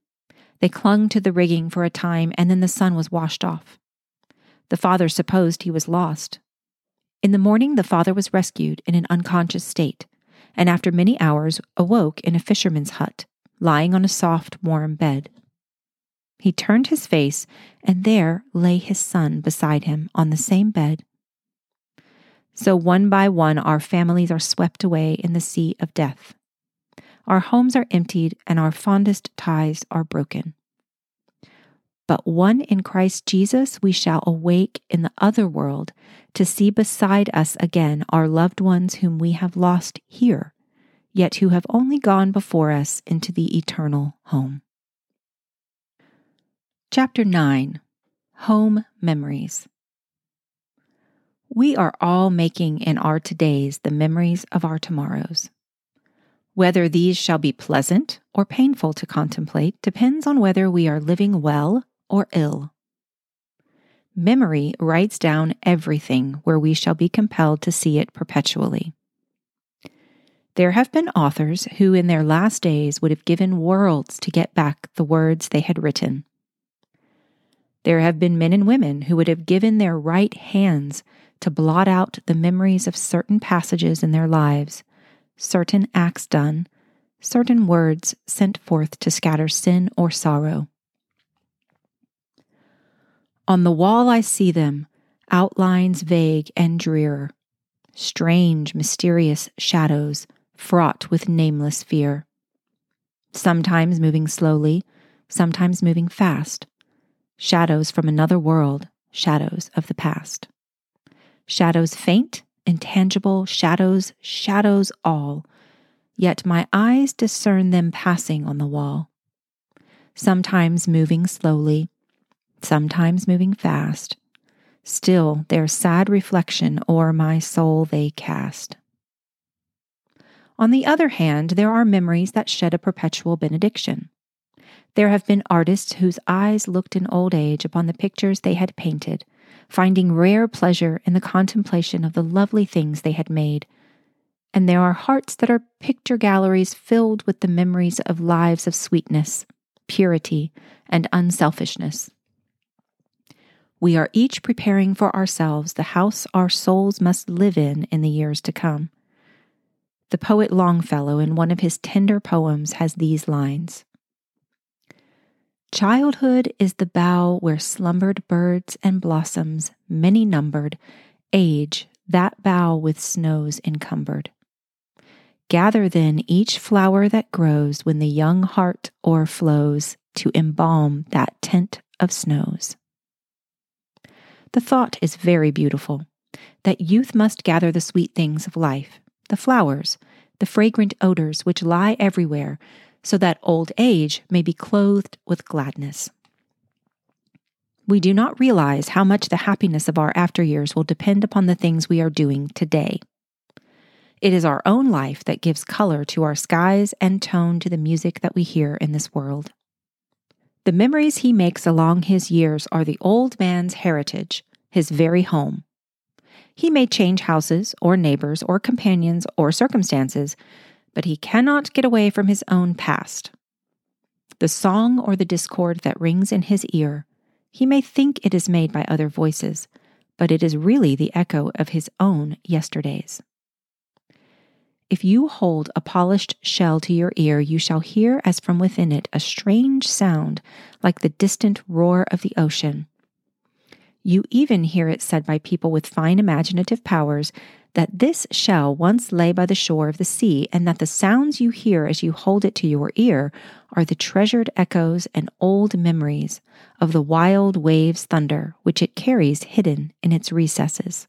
They clung to the rigging for a time, and then the son was washed off. The father supposed he was lost. In the morning, the father was rescued in an unconscious state, and after many hours awoke in a fisherman's hut, lying on a soft, warm bed. He turned his face, and there lay his son beside him on the same bed. So one by one, our families are swept away in the sea of death. Our homes are emptied, and our fondest ties are broken. But one in Christ Jesus we shall awake in the other world to see beside us again our loved ones whom we have lost here, yet who have only gone before us into the eternal home. Chapter 9 Home Memories We are all making in our todays the memories of our tomorrows. Whether these shall be pleasant or painful to contemplate depends on whether we are living well or ill. Memory writes down everything where we shall be compelled to see it perpetually. There have been authors who, in their last days, would have given worlds to get back the words they had written. There have been men and women who would have given their right hands to blot out the memories of certain passages in their lives, certain acts done, certain words sent forth to scatter sin or sorrow. On the wall I see them, outlines vague and drear, strange, mysterious shadows fraught with nameless fear. Sometimes moving slowly, sometimes moving fast. Shadows from another world, shadows of the past. Shadows faint, intangible, shadows, shadows all. Yet my eyes discern them passing on the wall. Sometimes moving slowly, sometimes moving fast, still their sad reflection o'er my soul they cast. On the other hand, there are memories that shed a perpetual benediction. There have been artists whose eyes looked in old age upon the pictures they had painted, finding rare pleasure in the contemplation of the lovely things they had made. And there are hearts that are picture galleries filled with the memories of lives of sweetness, purity, and unselfishness. We are each preparing for ourselves the house our souls must live in in the years to come. The poet Longfellow, in one of his tender poems, has these lines Childhood is the bough where slumbered birds and blossoms, many numbered, age, that bough with snows encumbered. Gather then each flower that grows when the young heart o'erflows to embalm that tent of snows. The thought is very beautiful that youth must gather the sweet things of life, the flowers, the fragrant odors which lie everywhere, so that old age may be clothed with gladness. We do not realize how much the happiness of our after years will depend upon the things we are doing today. It is our own life that gives color to our skies and tone to the music that we hear in this world. The memories he makes along his years are the old man's heritage, his very home. He may change houses, or neighbors, or companions, or circumstances, but he cannot get away from his own past. The song or the discord that rings in his ear, he may think it is made by other voices, but it is really the echo of his own yesterdays. If you hold a polished shell to your ear, you shall hear as from within it a strange sound like the distant roar of the ocean. You even hear it said by people with fine imaginative powers that this shell once lay by the shore of the sea, and that the sounds you hear as you hold it to your ear are the treasured echoes and old memories of the wild waves' thunder which it carries hidden in its recesses.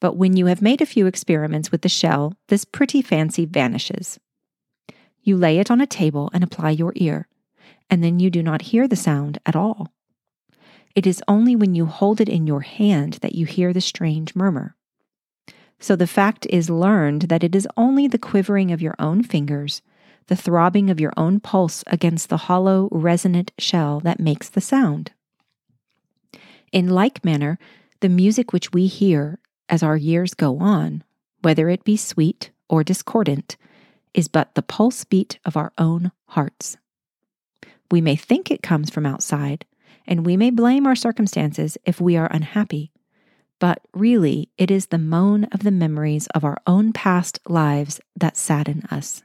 But when you have made a few experiments with the shell, this pretty fancy vanishes. You lay it on a table and apply your ear, and then you do not hear the sound at all. It is only when you hold it in your hand that you hear the strange murmur. So the fact is learned that it is only the quivering of your own fingers, the throbbing of your own pulse against the hollow, resonant shell that makes the sound. In like manner, the music which we hear as our years go on, whether it be sweet or discordant, is but the pulse beat of our own hearts. We may think it comes from outside, and we may blame our circumstances if we are unhappy, but really it is the moan of the memories of our own past lives that sadden us.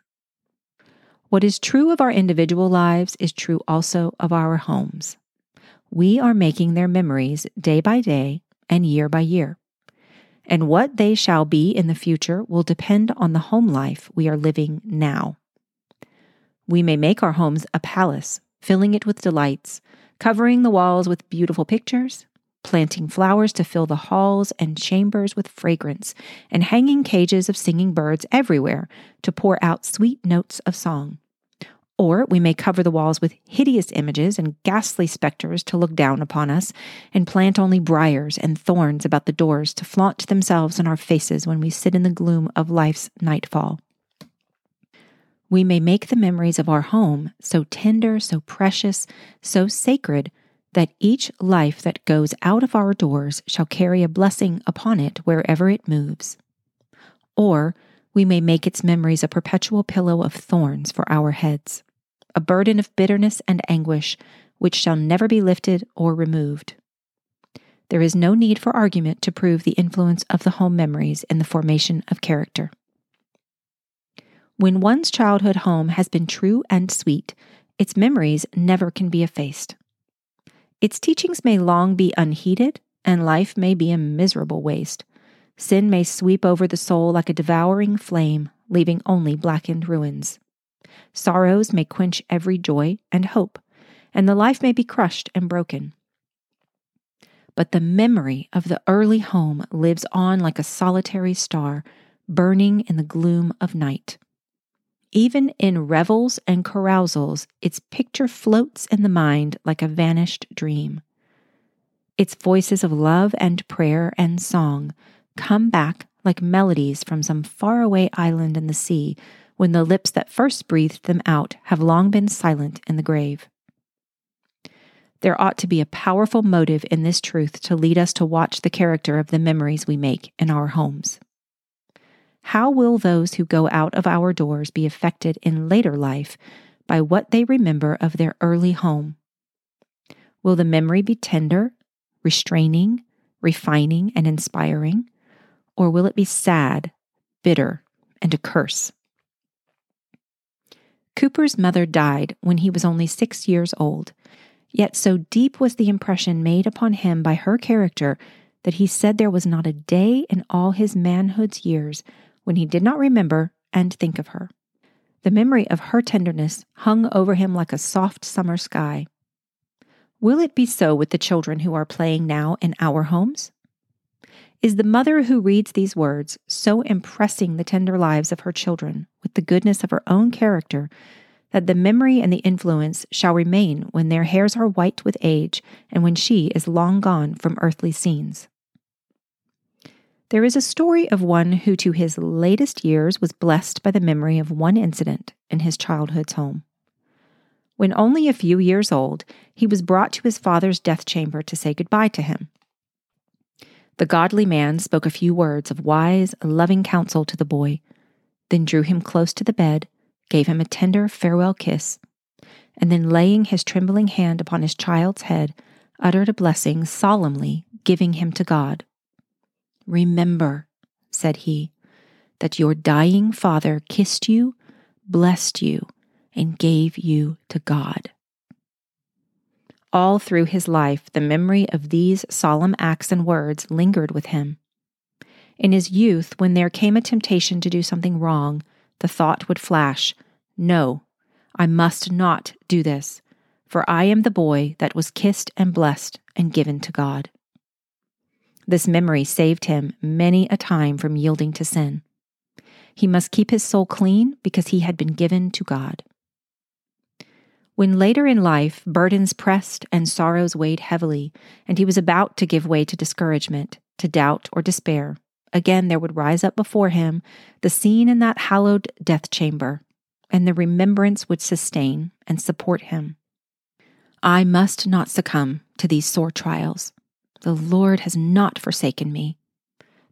What is true of our individual lives is true also of our homes. We are making their memories day by day and year by year and what they shall be in the future will depend on the home life we are living now. We may make our homes a palace, filling it with delights, covering the walls with beautiful pictures, planting flowers to fill the halls and chambers with fragrance, and hanging cages of singing birds everywhere to pour out sweet notes of song. Or we may cover the walls with hideous images and ghastly specters to look down upon us, and plant only briars and thorns about the doors to flaunt themselves in our faces when we sit in the gloom of life's nightfall. We may make the memories of our home so tender, so precious, so sacred, that each life that goes out of our doors shall carry a blessing upon it wherever it moves. Or we may make its memories a perpetual pillow of thorns for our heads a burden of bitterness and anguish which shall never be lifted or removed. There is no need for argument to prove the influence of the home memories in the formation of character. When one's childhood home has been true and sweet, its memories never can be effaced. Its teachings may long be unheeded, and life may be a miserable waste. Sin may sweep over the soul like a devouring flame, leaving only blackened ruins. Sorrows may quench every joy and hope, and the life may be crushed and broken. But the memory of the early home lives on like a solitary star, burning in the gloom of night. Even in revels and carousals, its picture floats in the mind like a vanished dream. Its voices of love and prayer and song come back like melodies from some faraway island in the sea when the lips that first breathed them out have long been silent in the grave. There ought to be a powerful motive in this truth to lead us to watch the character of the memories we make in our homes. How will those who go out of our doors be affected in later life by what they remember of their early home? Will the memory be tender, restraining, refining, and inspiring? Or will it be sad, bitter, and a curse? Cowper's mother died when he was only six years old, yet so deep was the impression made upon him by her character that he said there was not a day in all his manhood's years when he did not remember and think of her. The memory of her tenderness hung over him like a soft summer sky. Will it be so with the children who are playing now in our homes? Is the mother who reads these words so impressing the tender lives of her children with the goodness of her own character that the memory and the influence shall remain when their hairs are white with age and when she is long gone from earthly scenes? There is a story of one who to his latest years was blessed by the memory of one incident in his childhood's home. When only a few years old, he was brought to his father's death chamber to say goodbye to him. The godly man spoke a few words of wise, loving counsel to the boy, then drew him close to the bed, gave him a tender farewell kiss, and then laying his trembling hand upon his child's head, uttered a blessing solemnly, giving him to God. Remember, said he, that your dying father kissed you, blessed you, and gave you to God. All through his life, the memory of these solemn acts and words lingered with him. In his youth, when there came a temptation to do something wrong, the thought would flash No, I must not do this, for I am the boy that was kissed and blessed and given to God. This memory saved him many a time from yielding to sin. He must keep his soul clean because he had been given to God. When later in life burdens pressed and sorrows weighed heavily, and he was about to give way to discouragement, to doubt, or despair, again there would rise up before him the scene in that hallowed death chamber, and the remembrance would sustain and support him. I must not succumb to these sore trials. The Lord has not forsaken me.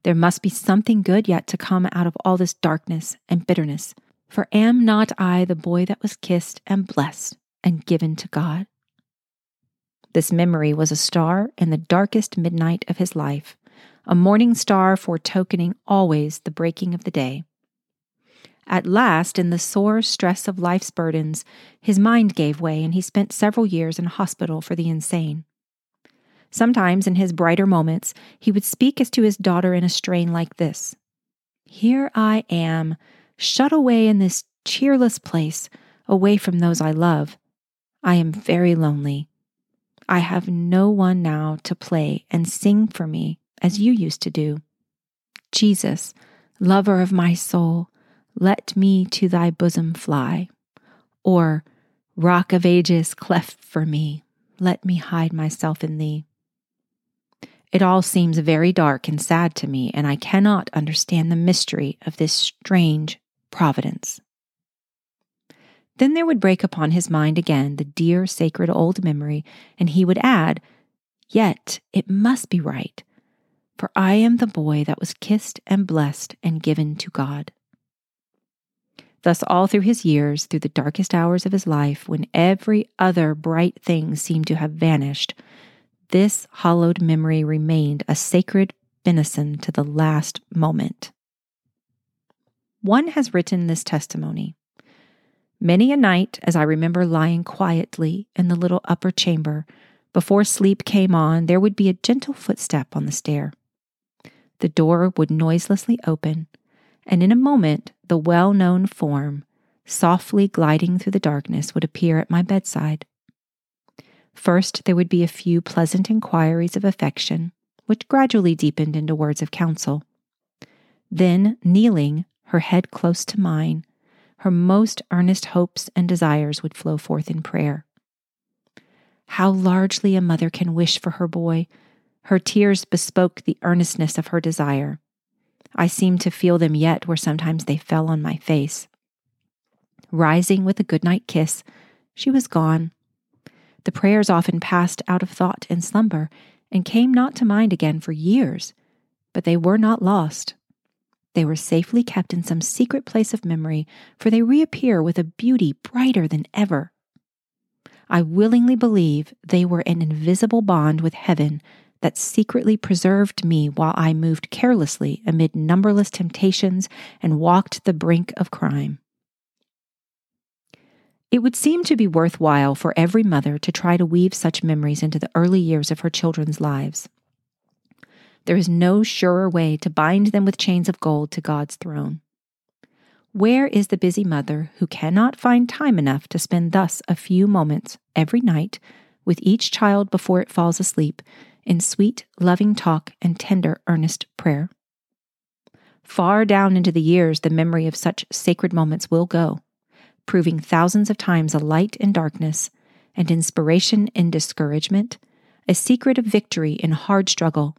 There must be something good yet to come out of all this darkness and bitterness. For am not I the boy that was kissed and blessed and given to God. This memory was a star in the darkest midnight of his life, a morning star foretokening always the breaking of the day. At last, in the sore stress of life's burdens, his mind gave way and he spent several years in hospital for the insane. Sometimes, in his brighter moments, he would speak as to his daughter in a strain like this Here I am, shut away in this cheerless place, away from those I love. I am very lonely. I have no one now to play and sing for me as you used to do. Jesus, lover of my soul, let me to thy bosom fly. Or, Rock of ages, cleft for me, let me hide myself in thee. It all seems very dark and sad to me, and I cannot understand the mystery of this strange providence. Then there would break upon his mind again the dear sacred old memory, and he would add, Yet it must be right, for I am the boy that was kissed and blessed and given to God. Thus, all through his years, through the darkest hours of his life, when every other bright thing seemed to have vanished, this hallowed memory remained a sacred benison to the last moment. One has written this testimony. Many a night, as I remember lying quietly in the little upper chamber, before sleep came on, there would be a gentle footstep on the stair. The door would noiselessly open, and in a moment the well known form, softly gliding through the darkness, would appear at my bedside. First, there would be a few pleasant inquiries of affection, which gradually deepened into words of counsel. Then, kneeling, her head close to mine, her most earnest hopes and desires would flow forth in prayer. How largely a mother can wish for her boy! Her tears bespoke the earnestness of her desire. I seemed to feel them yet where sometimes they fell on my face. Rising with a goodnight kiss, she was gone. The prayers often passed out of thought in slumber and came not to mind again for years, but they were not lost. They were safely kept in some secret place of memory, for they reappear with a beauty brighter than ever. I willingly believe they were an invisible bond with heaven that secretly preserved me while I moved carelessly amid numberless temptations and walked the brink of crime. It would seem to be worthwhile for every mother to try to weave such memories into the early years of her children's lives. There is no surer way to bind them with chains of gold to God's throne. Where is the busy mother who cannot find time enough to spend thus a few moments every night with each child before it falls asleep in sweet, loving talk and tender, earnest prayer? Far down into the years, the memory of such sacred moments will go, proving thousands of times a light in darkness, and inspiration in discouragement, a secret of victory in hard struggle,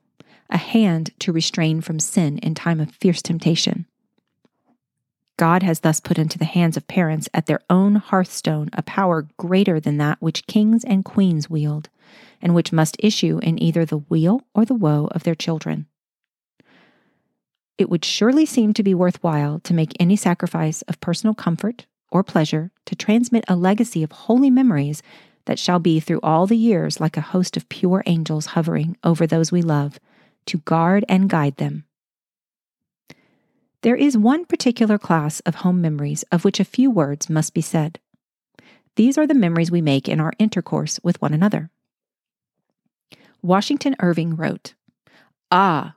a hand to restrain from sin in time of fierce temptation. God has thus put into the hands of parents at their own hearthstone a power greater than that which kings and queens wield, and which must issue in either the weal or the woe of their children. It would surely seem to be worthwhile to make any sacrifice of personal comfort or pleasure to transmit a legacy of holy memories that shall be through all the years like a host of pure angels hovering over those we love to guard and guide them. There is one particular class of home memories of which a few words must be said. These are the memories we make in our intercourse with one another. Washington Irving wrote, Ah,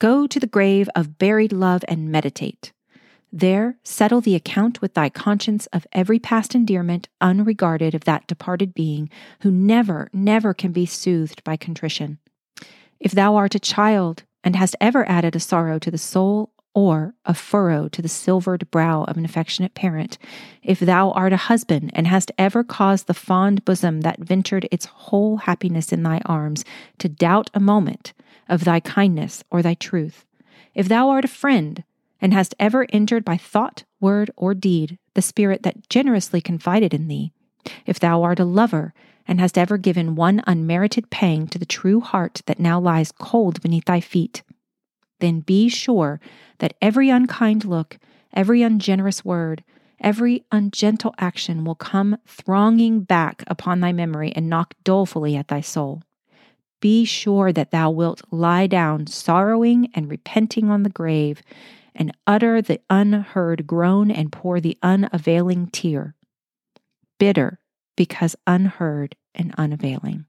go to the grave of buried love and meditate. There settle the account with thy conscience of every past endearment unregarded of that departed being who never, never can be soothed by contrition. If thou art a child and hast ever added a sorrow to the soul or a furrow to the silvered brow of an affectionate parent, if thou art a husband and hast ever caused the fond bosom that ventured its whole happiness in thy arms to doubt a moment of thy kindness or thy truth, if thou art a friend and hast ever injured by thought, word, or deed the spirit that generously confided in thee, if thou art a lover and hast ever given one unmerited pang to the true heart that now lies cold beneath thy feet, then be sure that every unkind look, every ungenerous word, every ungentle action will come thronging back upon thy memory and knock dolefully at thy soul. Be sure that thou wilt lie down sorrowing and repenting on the grave, and utter the unheard groan and pour the unavailing tear. Bitter because unheard and unavailing.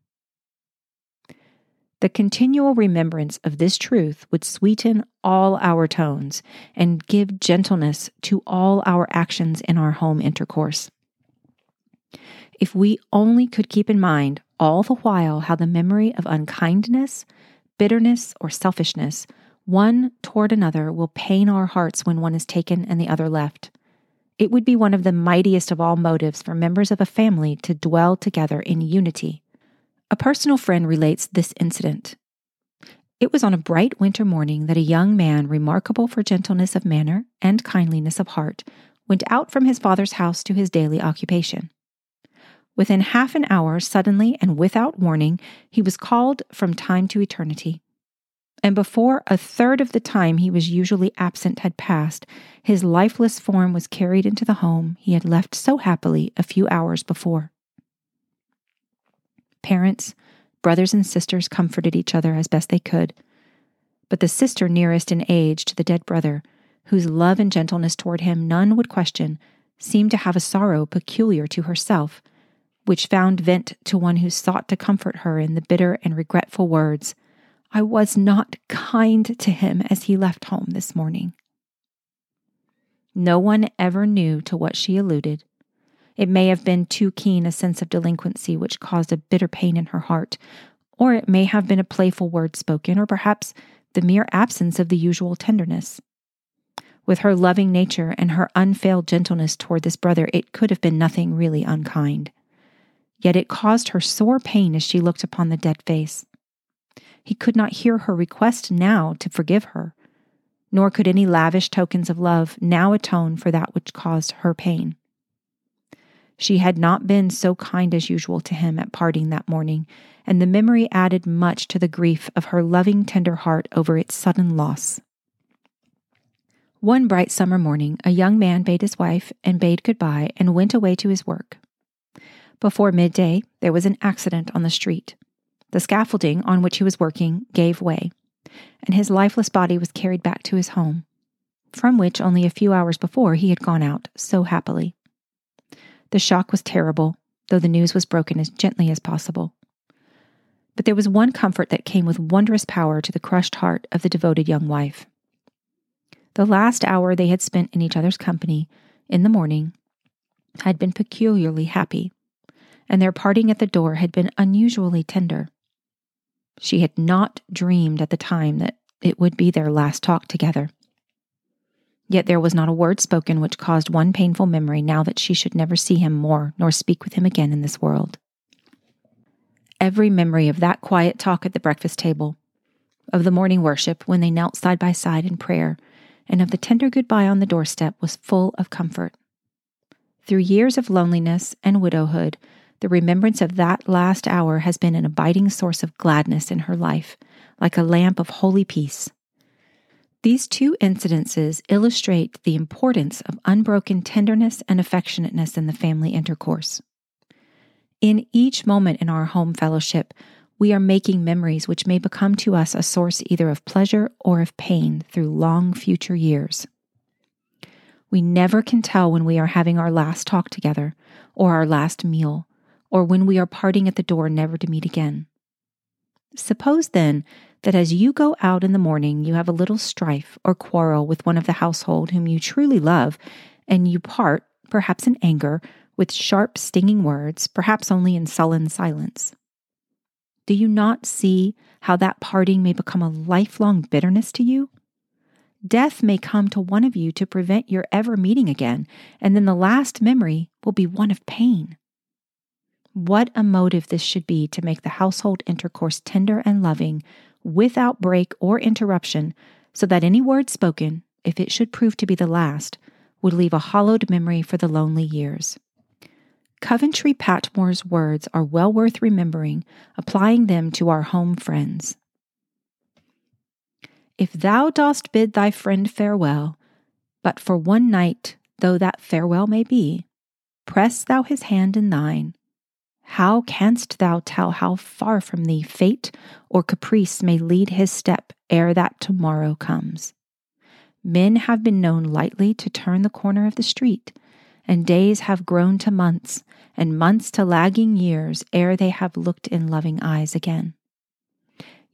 The continual remembrance of this truth would sweeten all our tones and give gentleness to all our actions in our home intercourse. If we only could keep in mind all the while how the memory of unkindness, bitterness, or selfishness, one toward another, will pain our hearts when one is taken and the other left. It would be one of the mightiest of all motives for members of a family to dwell together in unity. A personal friend relates this incident. It was on a bright winter morning that a young man, remarkable for gentleness of manner and kindliness of heart, went out from his father's house to his daily occupation. Within half an hour, suddenly and without warning, he was called from time to eternity. And before a third of the time he was usually absent had passed, his lifeless form was carried into the home he had left so happily a few hours before. Parents, brothers, and sisters comforted each other as best they could. But the sister nearest in age to the dead brother, whose love and gentleness toward him none would question, seemed to have a sorrow peculiar to herself which found vent to one who sought to comfort her in the bitter and regretful words, I was not kind to him as he left home this morning. No one ever knew to what she alluded. It may have been too keen a sense of delinquency which caused a bitter pain in her heart, or it may have been a playful word spoken, or perhaps the mere absence of the usual tenderness. With her loving nature and her unfailed gentleness toward this brother, it could have been nothing really unkind yet it caused her sore pain as she looked upon the dead face. He could not hear her request now to forgive her, nor could any lavish tokens of love now atone for that which caused her pain. She had not been so kind as usual to him at parting that morning, and the memory added much to the grief of her loving, tender heart over its sudden loss. One bright summer morning, a young man bade his wife and bade goodbye and went away to his work. Before midday, there was an accident on the street. The scaffolding on which he was working gave way, and his lifeless body was carried back to his home, from which only a few hours before he had gone out so happily. The shock was terrible, though the news was broken as gently as possible. But there was one comfort that came with wondrous power to the crushed heart of the devoted young wife. The last hour they had spent in each other's company in the morning had been peculiarly happy and their parting at the door had been unusually tender. She had not dreamed at the time that it would be their last talk together. Yet there was not a word spoken which caused one painful memory now that she should never see him more nor speak with him again in this world. Every memory of that quiet talk at the breakfast table, of the morning worship when they knelt side by side in prayer, and of the tender goodbye on the doorstep was full of comfort. Through years of loneliness and widowhood, the remembrance of that last hour has been an abiding source of gladness in her life, like a lamp of holy peace. These two incidences illustrate the importance of unbroken tenderness and affectionateness in the family intercourse. In each moment in our home fellowship, we are making memories which may become to us a source either of pleasure or of pain through long future years. We never can tell when we are having our last talk together or our last meal or when we are parting at the door never to meet again. Suppose then that as you go out in the morning, you have a little strife or quarrel with one of the household whom you truly love, and you part, perhaps in anger, with sharp, stinging words, perhaps only in sullen silence. Do you not see how that parting may become a lifelong bitterness to you? Death may come to one of you to prevent your ever meeting again, and then the last memory will be one of pain. What a motive this should be to make the household intercourse tender and loving, without break or interruption, so that any word spoken, if it should prove to be the last, would leave a hollowed memory for the lonely years. Coventry Patmore's words are well worth remembering, applying them to our home friends. If thou dost bid thy friend farewell, but for one night, though that farewell may be, press thou his hand in thine, how canst thou tell how far from thee fate or caprice may lead his step ere that tomorrow comes? Men have been known lightly to turn the corner of the street, and days have grown to months, and months to lagging years ere they have looked in loving eyes again.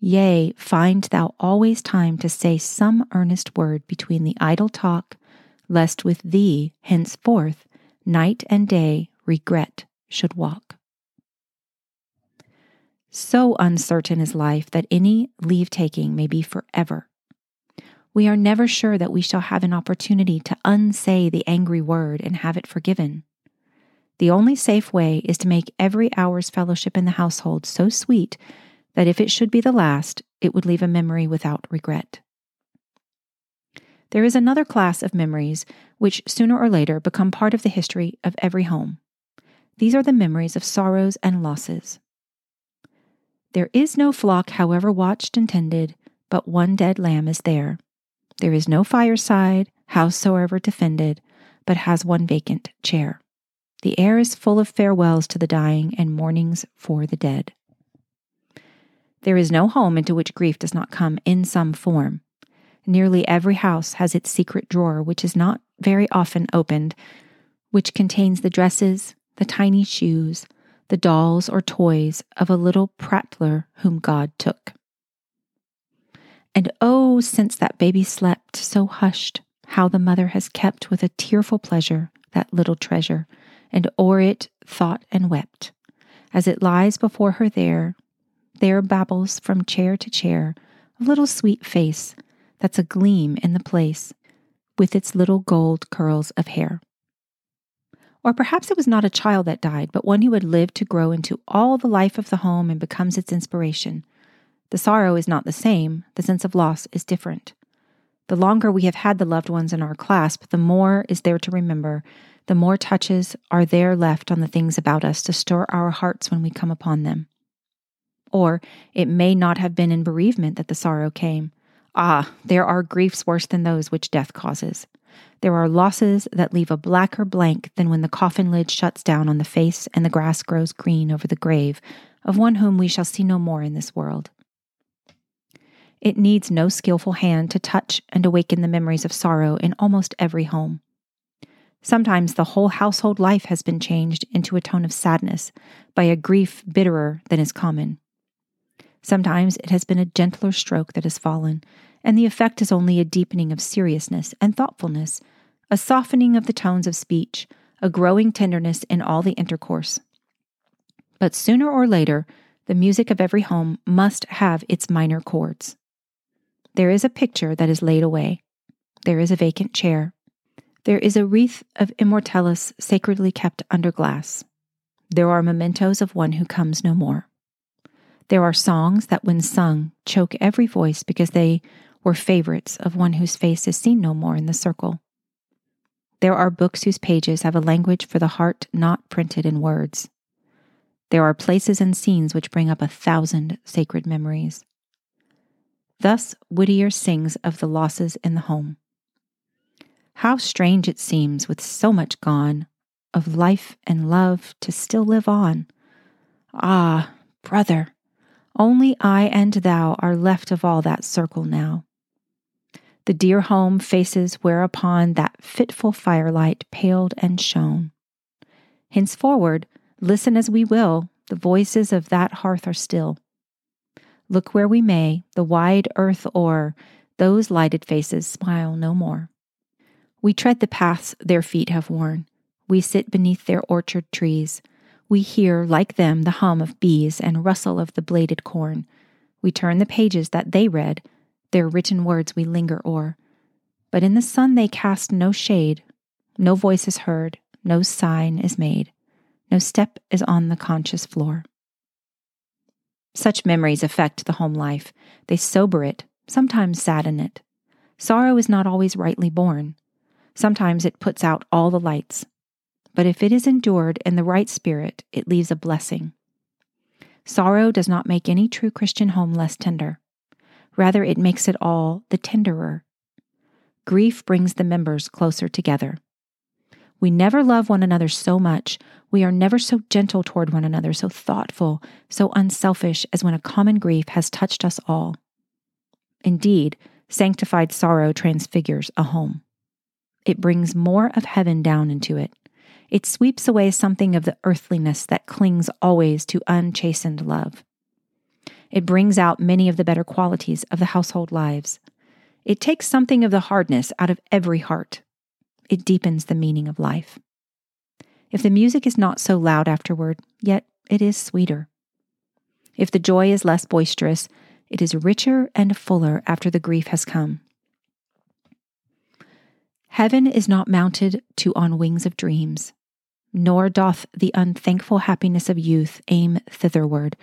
Yea, find thou always time to say some earnest word between the idle talk, lest with thee henceforth night and day regret should walk. So uncertain is life that any leave taking may be forever. We are never sure that we shall have an opportunity to unsay the angry word and have it forgiven. The only safe way is to make every hour's fellowship in the household so sweet that if it should be the last, it would leave a memory without regret. There is another class of memories which sooner or later become part of the history of every home. These are the memories of sorrows and losses. There is no flock, however watched and tended, but one dead lamb is there. There is no fireside, howsoever defended, but has one vacant chair. The air is full of farewells to the dying and mournings for the dead. There is no home into which grief does not come in some form. Nearly every house has its secret drawer, which is not very often opened, which contains the dresses, the tiny shoes, the dolls or toys of a little prattler whom God took. And oh, since that baby slept so hushed, how the mother has kept with a tearful pleasure that little treasure, and o'er it thought and wept. As it lies before her there, there babbles from chair to chair a little sweet face that's a gleam in the place with its little gold curls of hair. Or perhaps it was not a child that died, but one who had lived to grow into all the life of the home and becomes its inspiration. The sorrow is not the same, the sense of loss is different. The longer we have had the loved ones in our clasp, the more is there to remember, the more touches are there left on the things about us to stir our hearts when we come upon them. Or it may not have been in bereavement that the sorrow came. Ah, there are griefs worse than those which death causes. There are losses that leave a blacker blank than when the coffin lid shuts down on the face and the grass grows green over the grave of one whom we shall see no more in this world. It needs no skillful hand to touch and awaken the memories of sorrow in almost every home. Sometimes the whole household life has been changed into a tone of sadness by a grief bitterer than is common. Sometimes it has been a gentler stroke that has fallen, and the effect is only a deepening of seriousness and thoughtfulness, a softening of the tones of speech, a growing tenderness in all the intercourse. But sooner or later, the music of every home must have its minor chords. There is a picture that is laid away. There is a vacant chair. There is a wreath of immortelles sacredly kept under glass. There are mementos of one who comes no more. There are songs that, when sung, choke every voice because they were favorites of one whose face is seen no more in the circle. There are books whose pages have a language for the heart not printed in words. There are places and scenes which bring up a thousand sacred memories. Thus Whittier sings of the losses in the home. How strange it seems, with so much gone, of life and love to still live on. Ah, brother, only I and thou are left of all that circle now. The dear home faces whereupon that fitful firelight paled and shone. Henceforward, listen as we will, the voices of that hearth are still. Look where we may, the wide earth o'er, those lighted faces smile no more. We tread the paths their feet have worn. We sit beneath their orchard trees. We hear, like them, the hum of bees and rustle of the bladed corn. We turn the pages that they read, their written words we linger o'er. But in the sun they cast no shade, no voice is heard, no sign is made, no step is on the conscious floor. Such memories affect the home life. They sober it, sometimes sadden it. Sorrow is not always rightly borne. Sometimes it puts out all the lights, but if it is endured in the right spirit, it leaves a blessing. Sorrow does not make any true Christian home less tender. Rather, it makes it all the tenderer. Grief brings the members closer together. We never love one another so much. We are never so gentle toward one another, so thoughtful, so unselfish as when a common grief has touched us all. Indeed, sanctified sorrow transfigures a home. It brings more of heaven down into it. It sweeps away something of the earthliness that clings always to unchastened love. It brings out many of the better qualities of the household lives. It takes something of the hardness out of every heart. It deepens the meaning of life. If the music is not so loud afterward, yet it is sweeter. If the joy is less boisterous, it is richer and fuller after the grief has come. Heaven is not mounted to on wings of dreams, nor doth the unthankful happiness of youth aim thitherward,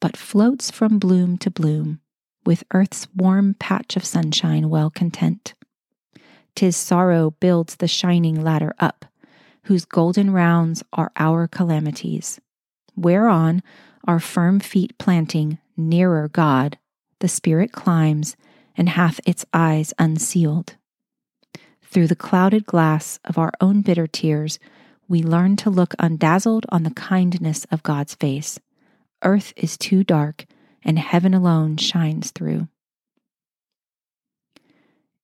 but floats from bloom to bloom, with earth's warm patch of sunshine well content. Tis sorrow builds the shining ladder up, whose golden rounds are our calamities, whereon, our firm feet planting nearer God, the Spirit climbs and hath its eyes unsealed. Through the clouded glass of our own bitter tears, we learn to look undazzled on the kindness of God's face. Earth is too dark, and heaven alone shines through.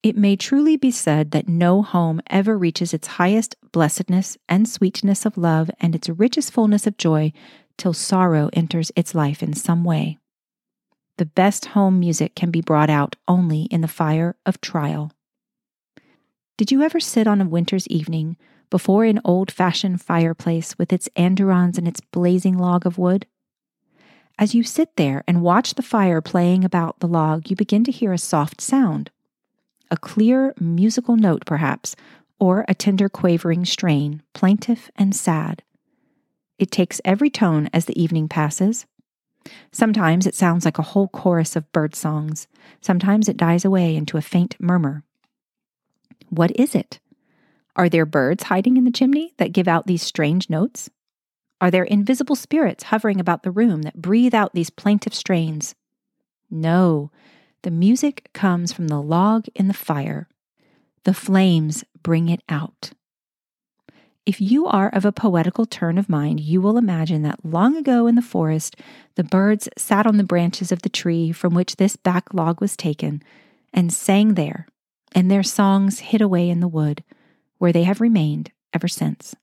It may truly be said that no home ever reaches its highest blessedness and sweetness of love and its richest fullness of joy till sorrow enters its life in some way. The best home music can be brought out only in the fire of trial. Did you ever sit on a winter's evening before an old fashioned fireplace with its andirons and its blazing log of wood? As you sit there and watch the fire playing about the log, you begin to hear a soft sound. A clear musical note, perhaps, or a tender quavering strain, plaintive and sad. It takes every tone as the evening passes. Sometimes it sounds like a whole chorus of bird songs. Sometimes it dies away into a faint murmur. What is it? Are there birds hiding in the chimney that give out these strange notes? Are there invisible spirits hovering about the room that breathe out these plaintive strains? No, the music comes from the log in the fire. The flames bring it out. If you are of a poetical turn of mind, you will imagine that long ago in the forest, the birds sat on the branches of the tree from which this back log was taken and sang there, and their songs hid away in the wood where they have remained ever since.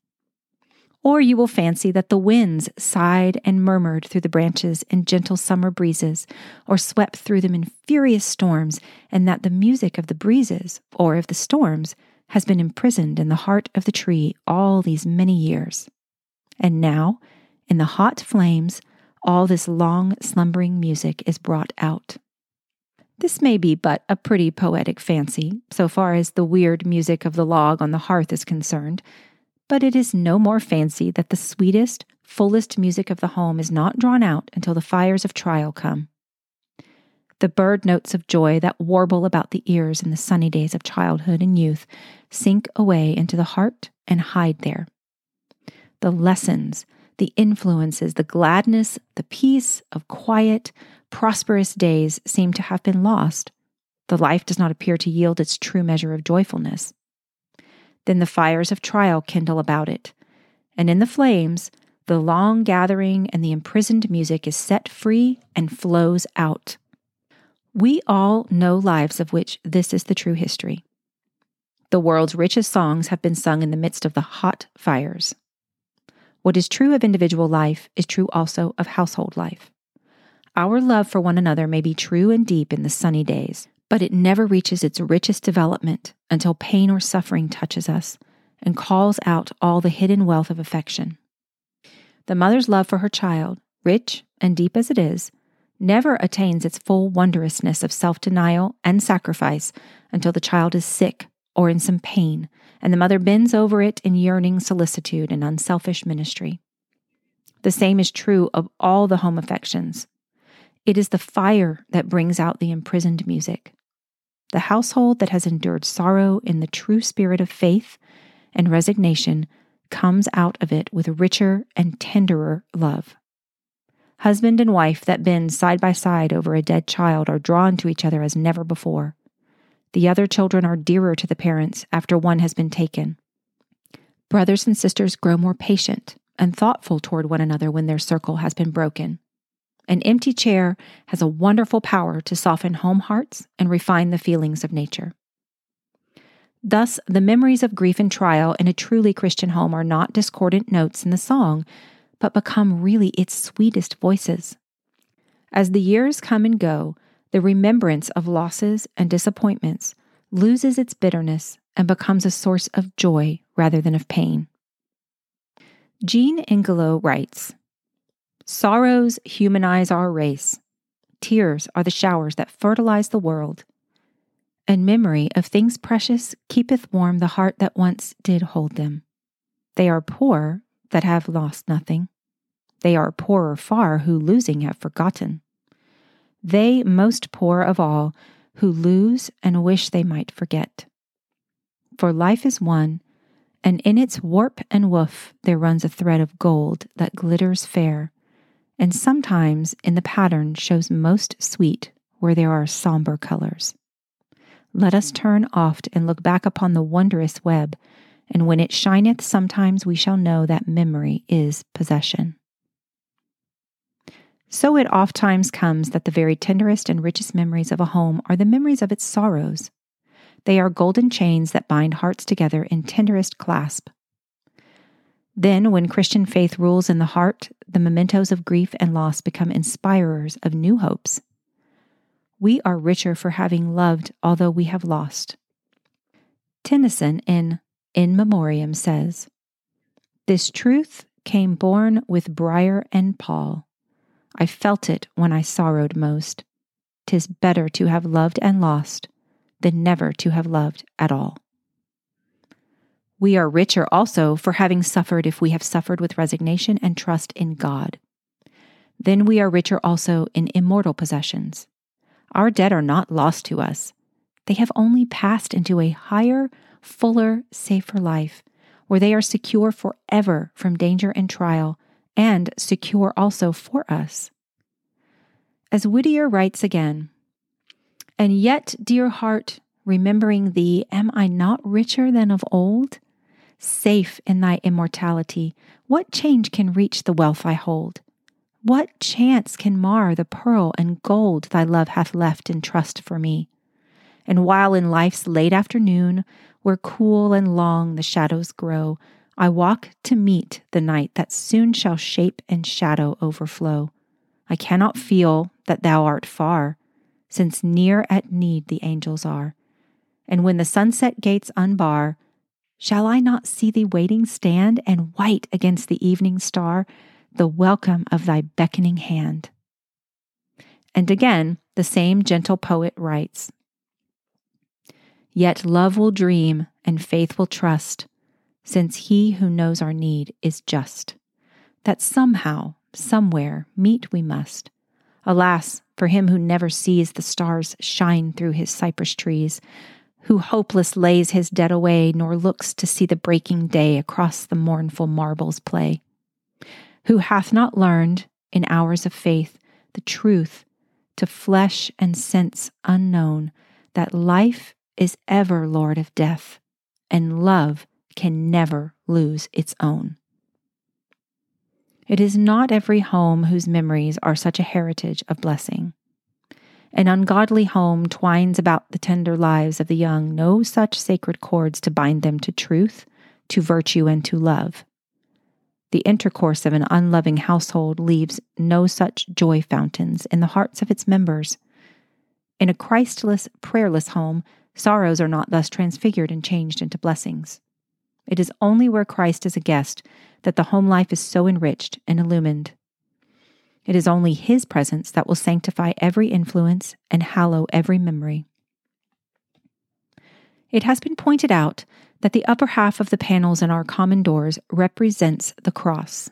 Or you will fancy that the winds sighed and murmured through the branches in gentle summer breezes, or swept through them in furious storms, and that the music of the breezes, or of the storms, has been imprisoned in the heart of the tree all these many years. And now, in the hot flames, all this long slumbering music is brought out. This may be but a pretty poetic fancy, so far as the weird music of the log on the hearth is concerned, but it is no more fancy that the sweetest, fullest music of the home is not drawn out until the fires of trial come. The bird notes of joy that warble about the ears in the sunny days of childhood and youth sink away into the heart and hide there. The lessons, the influences, the gladness, the peace of quiet, prosperous days seem to have been lost. The life does not appear to yield its true measure of joyfulness. Then the fires of trial kindle about it, and in the flames, the long gathering and the imprisoned music is set free and flows out. We all know lives of which this is the true history. The world's richest songs have been sung in the midst of the hot fires. What is true of individual life is true also of household life. Our love for one another may be true and deep in the sunny days, but it never reaches its richest development until pain or suffering touches us and calls out all the hidden wealth of affection. The mother's love for her child, rich and deep as it is, never attains its full wondrousness of self denial and sacrifice until the child is sick or in some pain, and the mother bends over it in yearning solicitude and unselfish ministry. The same is true of all the home affections. It is the fire that brings out the imprisoned music. The household that has endured sorrow in the true spirit of faith and resignation comes out of it with richer and tenderer love. Husband and wife that bend side by side over a dead child are drawn to each other as never before. The other children are dearer to the parents after one has been taken. Brothers and sisters grow more patient and thoughtful toward one another when their circle has been broken. An empty chair has a wonderful power to soften home hearts and refine the feelings of nature. Thus, the memories of grief and trial in a truly Christian home are not discordant notes in the song, but become really its sweetest voices. As the years come and go, the remembrance of losses and disappointments loses its bitterness and becomes a source of joy rather than of pain. Jean Ingelow writes Sorrows humanize our race. Tears are the showers that fertilize the world. And memory of things precious keepeth warm the heart that once did hold them. They are poor that have lost nothing. They are poorer far who losing have forgotten. They most poor of all who lose and wish they might forget. For life is one, and in its warp and woof there runs a thread of gold that glitters fair, and sometimes in the pattern shows most sweet where there are somber colors. Let us turn oft and look back upon the wondrous web, and when it shineth, sometimes we shall know that memory is possession. So it oft times comes that the very tenderest and richest memories of a home are the memories of its sorrows. They are golden chains that bind hearts together in tenderest clasp. Then, when Christian faith rules in the heart, the mementos of grief and loss become inspirers of new hopes. We are richer for having loved, although we have lost. Tennyson in In Memoriam says, This truth came borne with briar and pall I felt it when I sorrowed most. Tis better to have loved and lost than never to have loved at all. We are richer also for having suffered if we have suffered with resignation and trust in God. Then we are richer also in immortal possessions. Our dead are not lost to us, they have only passed into a higher, fuller, safer life, where they are secure forever from danger and trial and secure also for us. As Whittier writes again, and yet, dear heart, remembering thee, am I not richer than of old? Safe in thy immortality, what change can reach the wealth I hold? What chance can mar the pearl and gold thy love hath left in trust for me? And while in life's late afternoon, where cool and long the shadows grow, I walk to meet the night that soon shall shape and shadow overflow. I cannot feel that thou art far, since near at need the angels are. And when the sunset gates unbar, shall I not see thee waiting stand and white against the evening star, the welcome of thy beckoning hand? And again, the same gentle poet writes Yet love will dream and faith will trust since he who knows our need is just. That somehow, somewhere, meet we must. Alas, for him who never sees the stars shine through his cypress trees, who hopeless lays his dead away, nor looks to see the breaking day across the mournful marbles play, who hath not learned, in hours of faith, the truth to flesh and sense unknown, that life is ever Lord of death, and love can never lose its own. It is not every home whose memories are such a heritage of blessing. An ungodly home twines about the tender lives of the young no such sacred cords to bind them to truth, to virtue, and to love. The intercourse of an unloving household leaves no such joy fountains in the hearts of its members. In a Christless, prayerless home, sorrows are not thus transfigured and changed into blessings. It is only where Christ is a guest that the home life is so enriched and illumined. It is only His presence that will sanctify every influence and hallow every memory. It has been pointed out that the upper half of the panels in our common doors represents the cross.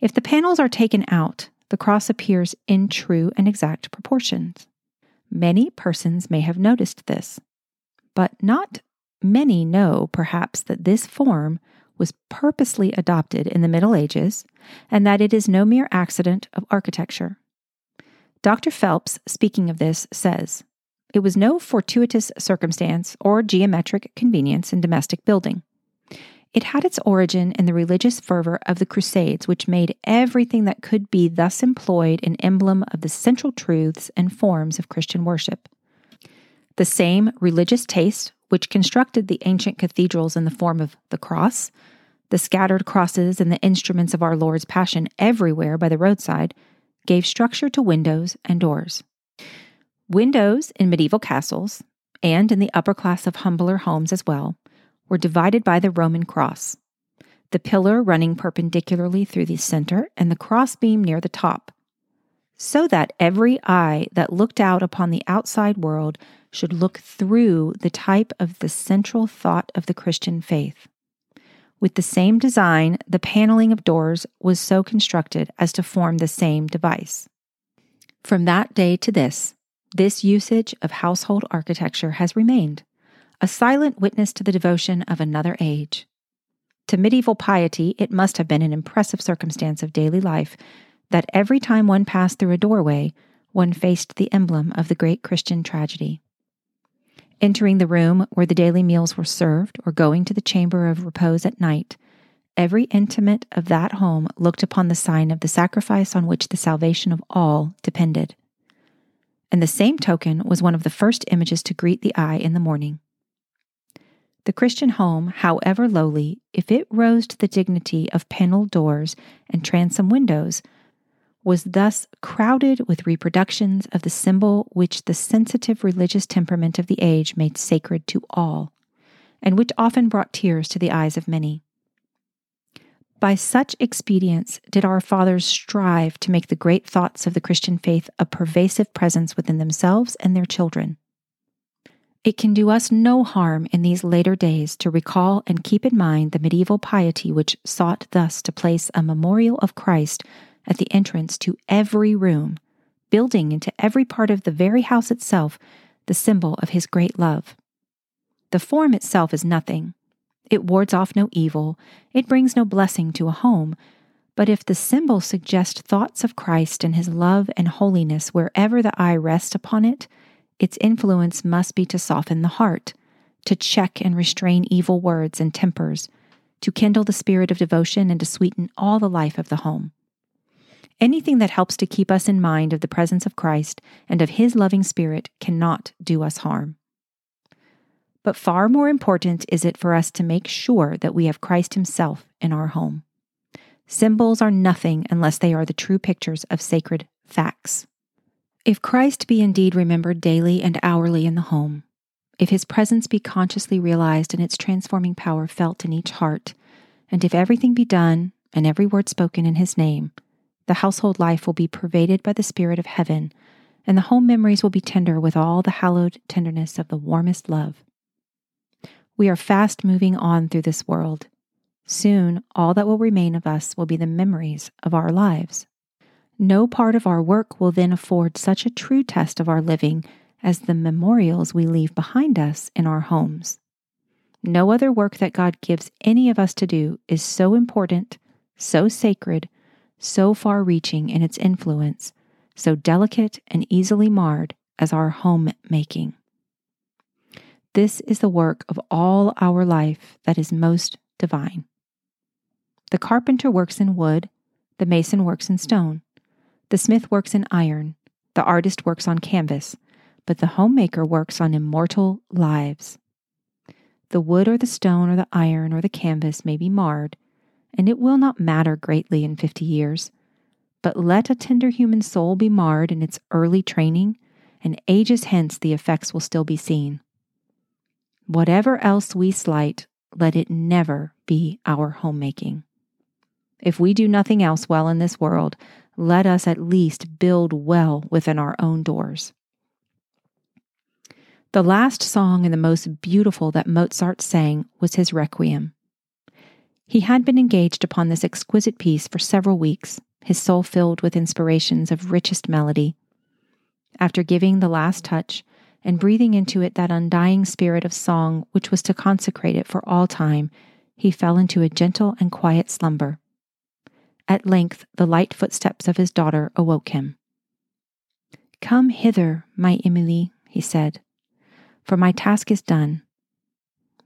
If the panels are taken out, the cross appears in true and exact proportions. Many persons may have noticed this, but not Many know, perhaps, that this form was purposely adopted in the Middle Ages and that it is no mere accident of architecture. Dr. Phelps, speaking of this, says it was no fortuitous circumstance or geometric convenience in domestic building. It had its origin in the religious fervor of the Crusades, which made everything that could be thus employed an emblem of the central truths and forms of Christian worship. The same religious taste which constructed the ancient cathedrals in the form of the cross, the scattered crosses and the instruments of our Lord's Passion everywhere by the roadside, gave structure to windows and doors. Windows in medieval castles, and in the upper class of humbler homes as well, were divided by the Roman cross. the pillar running perpendicularly through the center, and the crossbeam near the top, so that every eye that looked out upon the outside world should look through the type of the central thought of the Christian faith. With the same design, the paneling of doors was so constructed as to form the same device. From that day to this, this usage of household architecture has remained, a silent witness to the devotion of another age. To medieval piety, it must have been an impressive circumstance of daily life that every time one passed through a doorway, one faced the emblem of the great Christian tragedy. Entering the room where the daily meals were served or going to the chamber of repose at night, every intimate of that home looked upon the sign of the sacrifice on which the salvation of all depended. And the same token was one of the first images to greet the eye in the morning. The Christian home, however lowly, if it rose to the dignity of paneled doors and transom windows, was thus crowded with reproductions of the symbol which the sensitive religious temperament of the age made sacred to all, and which often brought tears to the eyes of many. By such expedients did our fathers strive to make the great thoughts of the Christian faith a pervasive presence within themselves and their children. It can do us no harm in these later days to recall and keep in mind the medieval piety which sought thus to place a memorial of Christ at the entrance to every room, building into every part of the very house itself the symbol of his great love. The form itself is nothing. It wards off no evil, it brings no blessing to a home. But if the symbol suggests thoughts of Christ and his love and holiness wherever the eye rests upon it, its influence must be to soften the heart, to check and restrain evil words and tempers, to kindle the spirit of devotion and to sweeten all the life of the home. Anything that helps to keep us in mind of the presence of Christ and of His loving Spirit cannot do us harm. But far more important is it for us to make sure that we have Christ Himself in our home. Symbols are nothing unless they are the true pictures of sacred facts. If Christ be indeed remembered daily and hourly in the home, if his presence be consciously realized and its transforming power felt in each heart, and if everything be done and every word spoken in his name, the household life will be pervaded by the spirit of heaven, and the home memories will be tender with all the hallowed tenderness of the warmest love. We are fast moving on through this world. Soon, all that will remain of us will be the memories of our lives. No part of our work will then afford such a true test of our living as the memorials we leave behind us in our homes. No other work that God gives any of us to do is so important, so sacred, so far reaching in its influence, so delicate and easily marred as our home making. This is the work of all our life that is most divine. The carpenter works in wood, the mason works in stone. The smith works in iron, the artist works on canvas, but the homemaker works on immortal lives. The wood or the stone or the iron or the canvas may be marred, and it will not matter greatly in fifty years. But let a tender human soul be marred in its early training, and ages hence the effects will still be seen. Whatever else we slight, let it never be our homemaking. If we do nothing else well in this world, let us at least build well within our own doors. The last song and the most beautiful that Mozart sang was his Requiem. He had been engaged upon this exquisite piece for several weeks, his soul filled with inspirations of richest melody. After giving the last touch and breathing into it that undying spirit of song which was to consecrate it for all time, he fell into a gentle and quiet slumber. At length, the light footsteps of his daughter awoke him. Come hither, my Emilie, he said, for my task is done.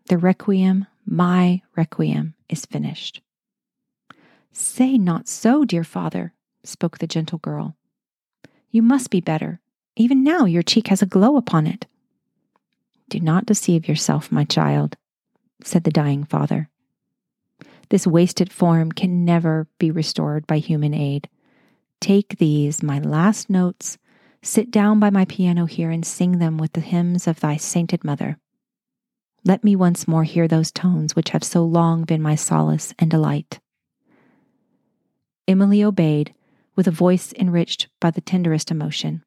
The requiem, my requiem, is finished. Say not so, dear father, spoke the gentle girl. You must be better. Even now your cheek has a glow upon it. Do not deceive yourself, my child, said the dying father. This wasted form can never be restored by human aid. Take these, my last notes, sit down by my piano here and sing them with the hymns of thy sainted mother. Let me once more hear those tones which have so long been my solace and delight. Emily obeyed, with a voice enriched by the tenderest emotion.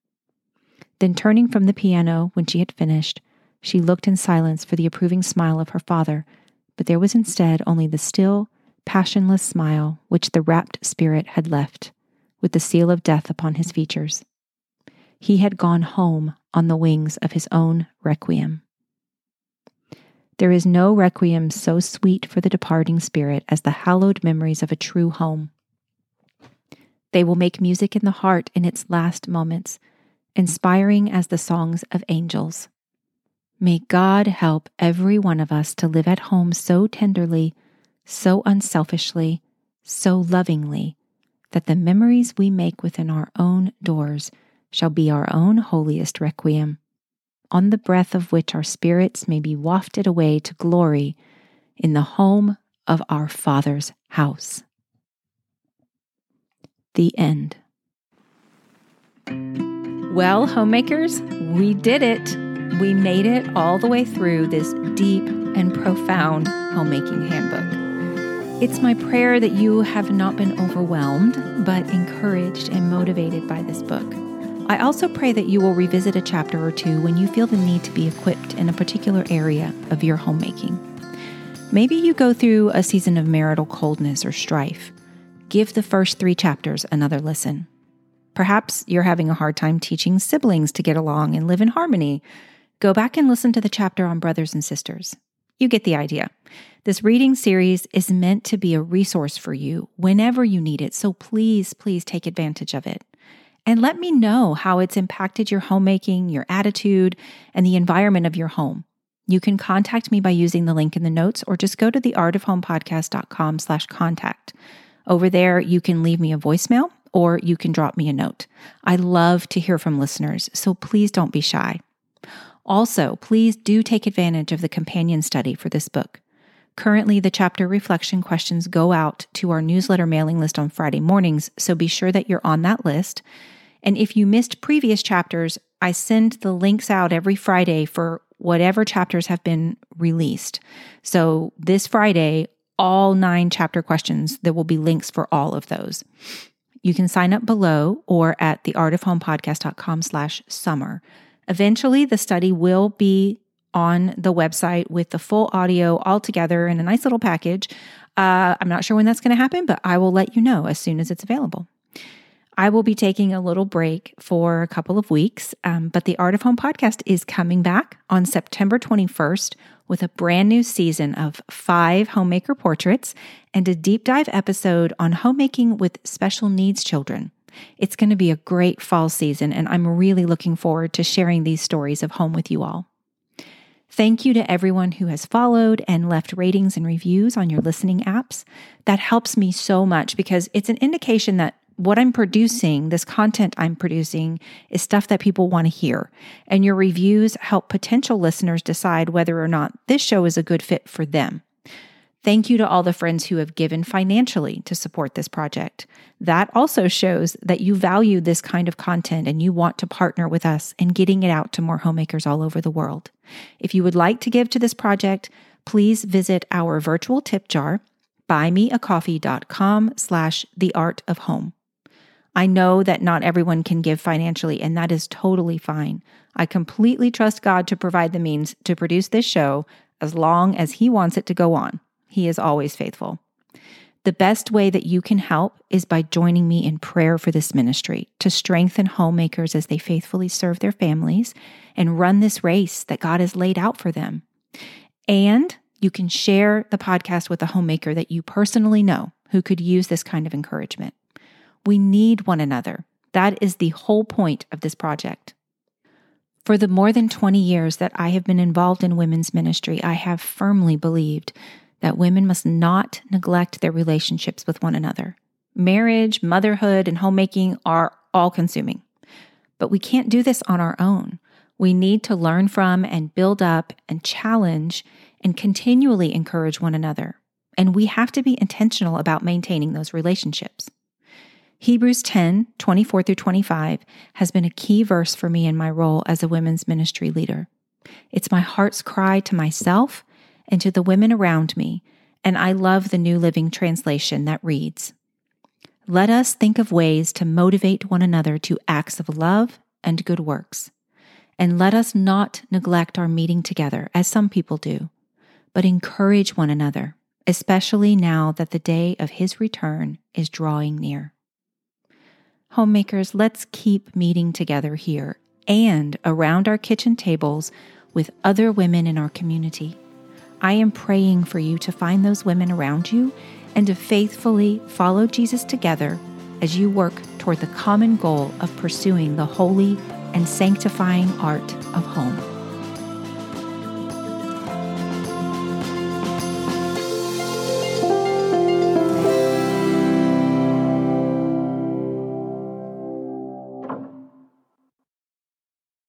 Then, turning from the piano when she had finished, she looked in silence for the approving smile of her father, but there was instead only the still, passionless smile which the rapt spirit had left, with the seal of death upon his features. He had gone home on the wings of his own requiem. There is no requiem so sweet for the departing spirit as the hallowed memories of a true home. They will make music in the heart in its last moments, inspiring as the songs of angels. May God help every one of us to live at home so tenderly, so unselfishly, so lovingly, that the memories we make within our own doors shall be our own holiest requiem, on the breath of which our spirits may be wafted away to glory in the home of our Father's house. The end. Well, homemakers, we did it. We made it all the way through this deep and profound homemaking handbook. It's my prayer that you have not been overwhelmed, but encouraged and motivated by this book. I also pray that you will revisit a chapter or two when you feel the need to be equipped in a particular area of your homemaking. Maybe you go through a season of marital coldness or strife. Give the first three chapters another listen. Perhaps you're having a hard time teaching siblings to get along and live in harmony. Go back and listen to the chapter on brothers and sisters. You get the idea. This reading series is meant to be a resource for you whenever you need it, so please, please take advantage of it. And let me know how it's impacted your homemaking, your attitude, and the environment of your home. You can contact me by using the link in the notes or just go to theartofhomepodcast.com slash contact. Over there, you can leave me a voicemail or you can drop me a note. I love to hear from listeners, so please don't be shy. Also, please do take advantage of the companion study for this book. Currently, the chapter reflection questions go out to our newsletter mailing list on Friday mornings, so be sure that you're on that list. And if you missed previous chapters, I send the links out every Friday for whatever chapters have been released. So this Friday, all nine chapter questions, there will be links for all of those. You can sign up below or at theartofhomepodcast.com slash summer. Eventually, the study will be on the website with the full audio all together in a nice little package. Uh, I'm not sure when that's going to happen, but I will let you know as soon as it's available. I will be taking a little break for a couple of weeks, um, but the Art of Home podcast is coming back on September 21st with a brand new season of five homemaker portraits and a deep dive episode on homemaking with special needs children. It's going to be a great fall season, and I'm really looking forward to sharing these stories of home with you all. Thank you to everyone who has followed and left ratings and reviews on your listening apps. That helps me so much because it's an indication that what I'm producing, this content I'm producing, is stuff that people want to hear. And your reviews help potential listeners decide whether or not this show is a good fit for them. Thank you to all the friends who have given financially to support this project. That also shows that you value this kind of content and you want to partner with us in getting it out to more homemakers all over the world. If you would like to give to this project, please visit our virtual tip jar, buymeacoffee.com slash the art of home. I know that not everyone can give financially, and that is totally fine. I completely trust God to provide the means to produce this show as long as He wants it to go on. He is always faithful. The best way that you can help is by joining me in prayer for this ministry to strengthen homemakers as they faithfully serve their families and run this race that God has laid out for them. And you can share the podcast with a homemaker that you personally know who could use this kind of encouragement. We need one another. That is the whole point of this project. For the more than 20 years that I have been involved in women's ministry, I have firmly believed that women must not neglect their relationships with one another. Marriage, motherhood, and homemaking are all consuming. But we can't do this on our own. We need to learn from and build up and challenge and continually encourage one another. And we have to be intentional about maintaining those relationships. Hebrews 10 24 through 25 has been a key verse for me in my role as a women's ministry leader. It's my heart's cry to myself and to the women around me, and I love the New Living Translation that reads Let us think of ways to motivate one another to acts of love and good works. And let us not neglect our meeting together, as some people do, but encourage one another, especially now that the day of his return is drawing near. Homemakers, let's keep meeting together here and around our kitchen tables with other women in our community. I am praying for you to find those women around you and to faithfully follow Jesus together as you work toward the common goal of pursuing the holy and sanctifying art of home.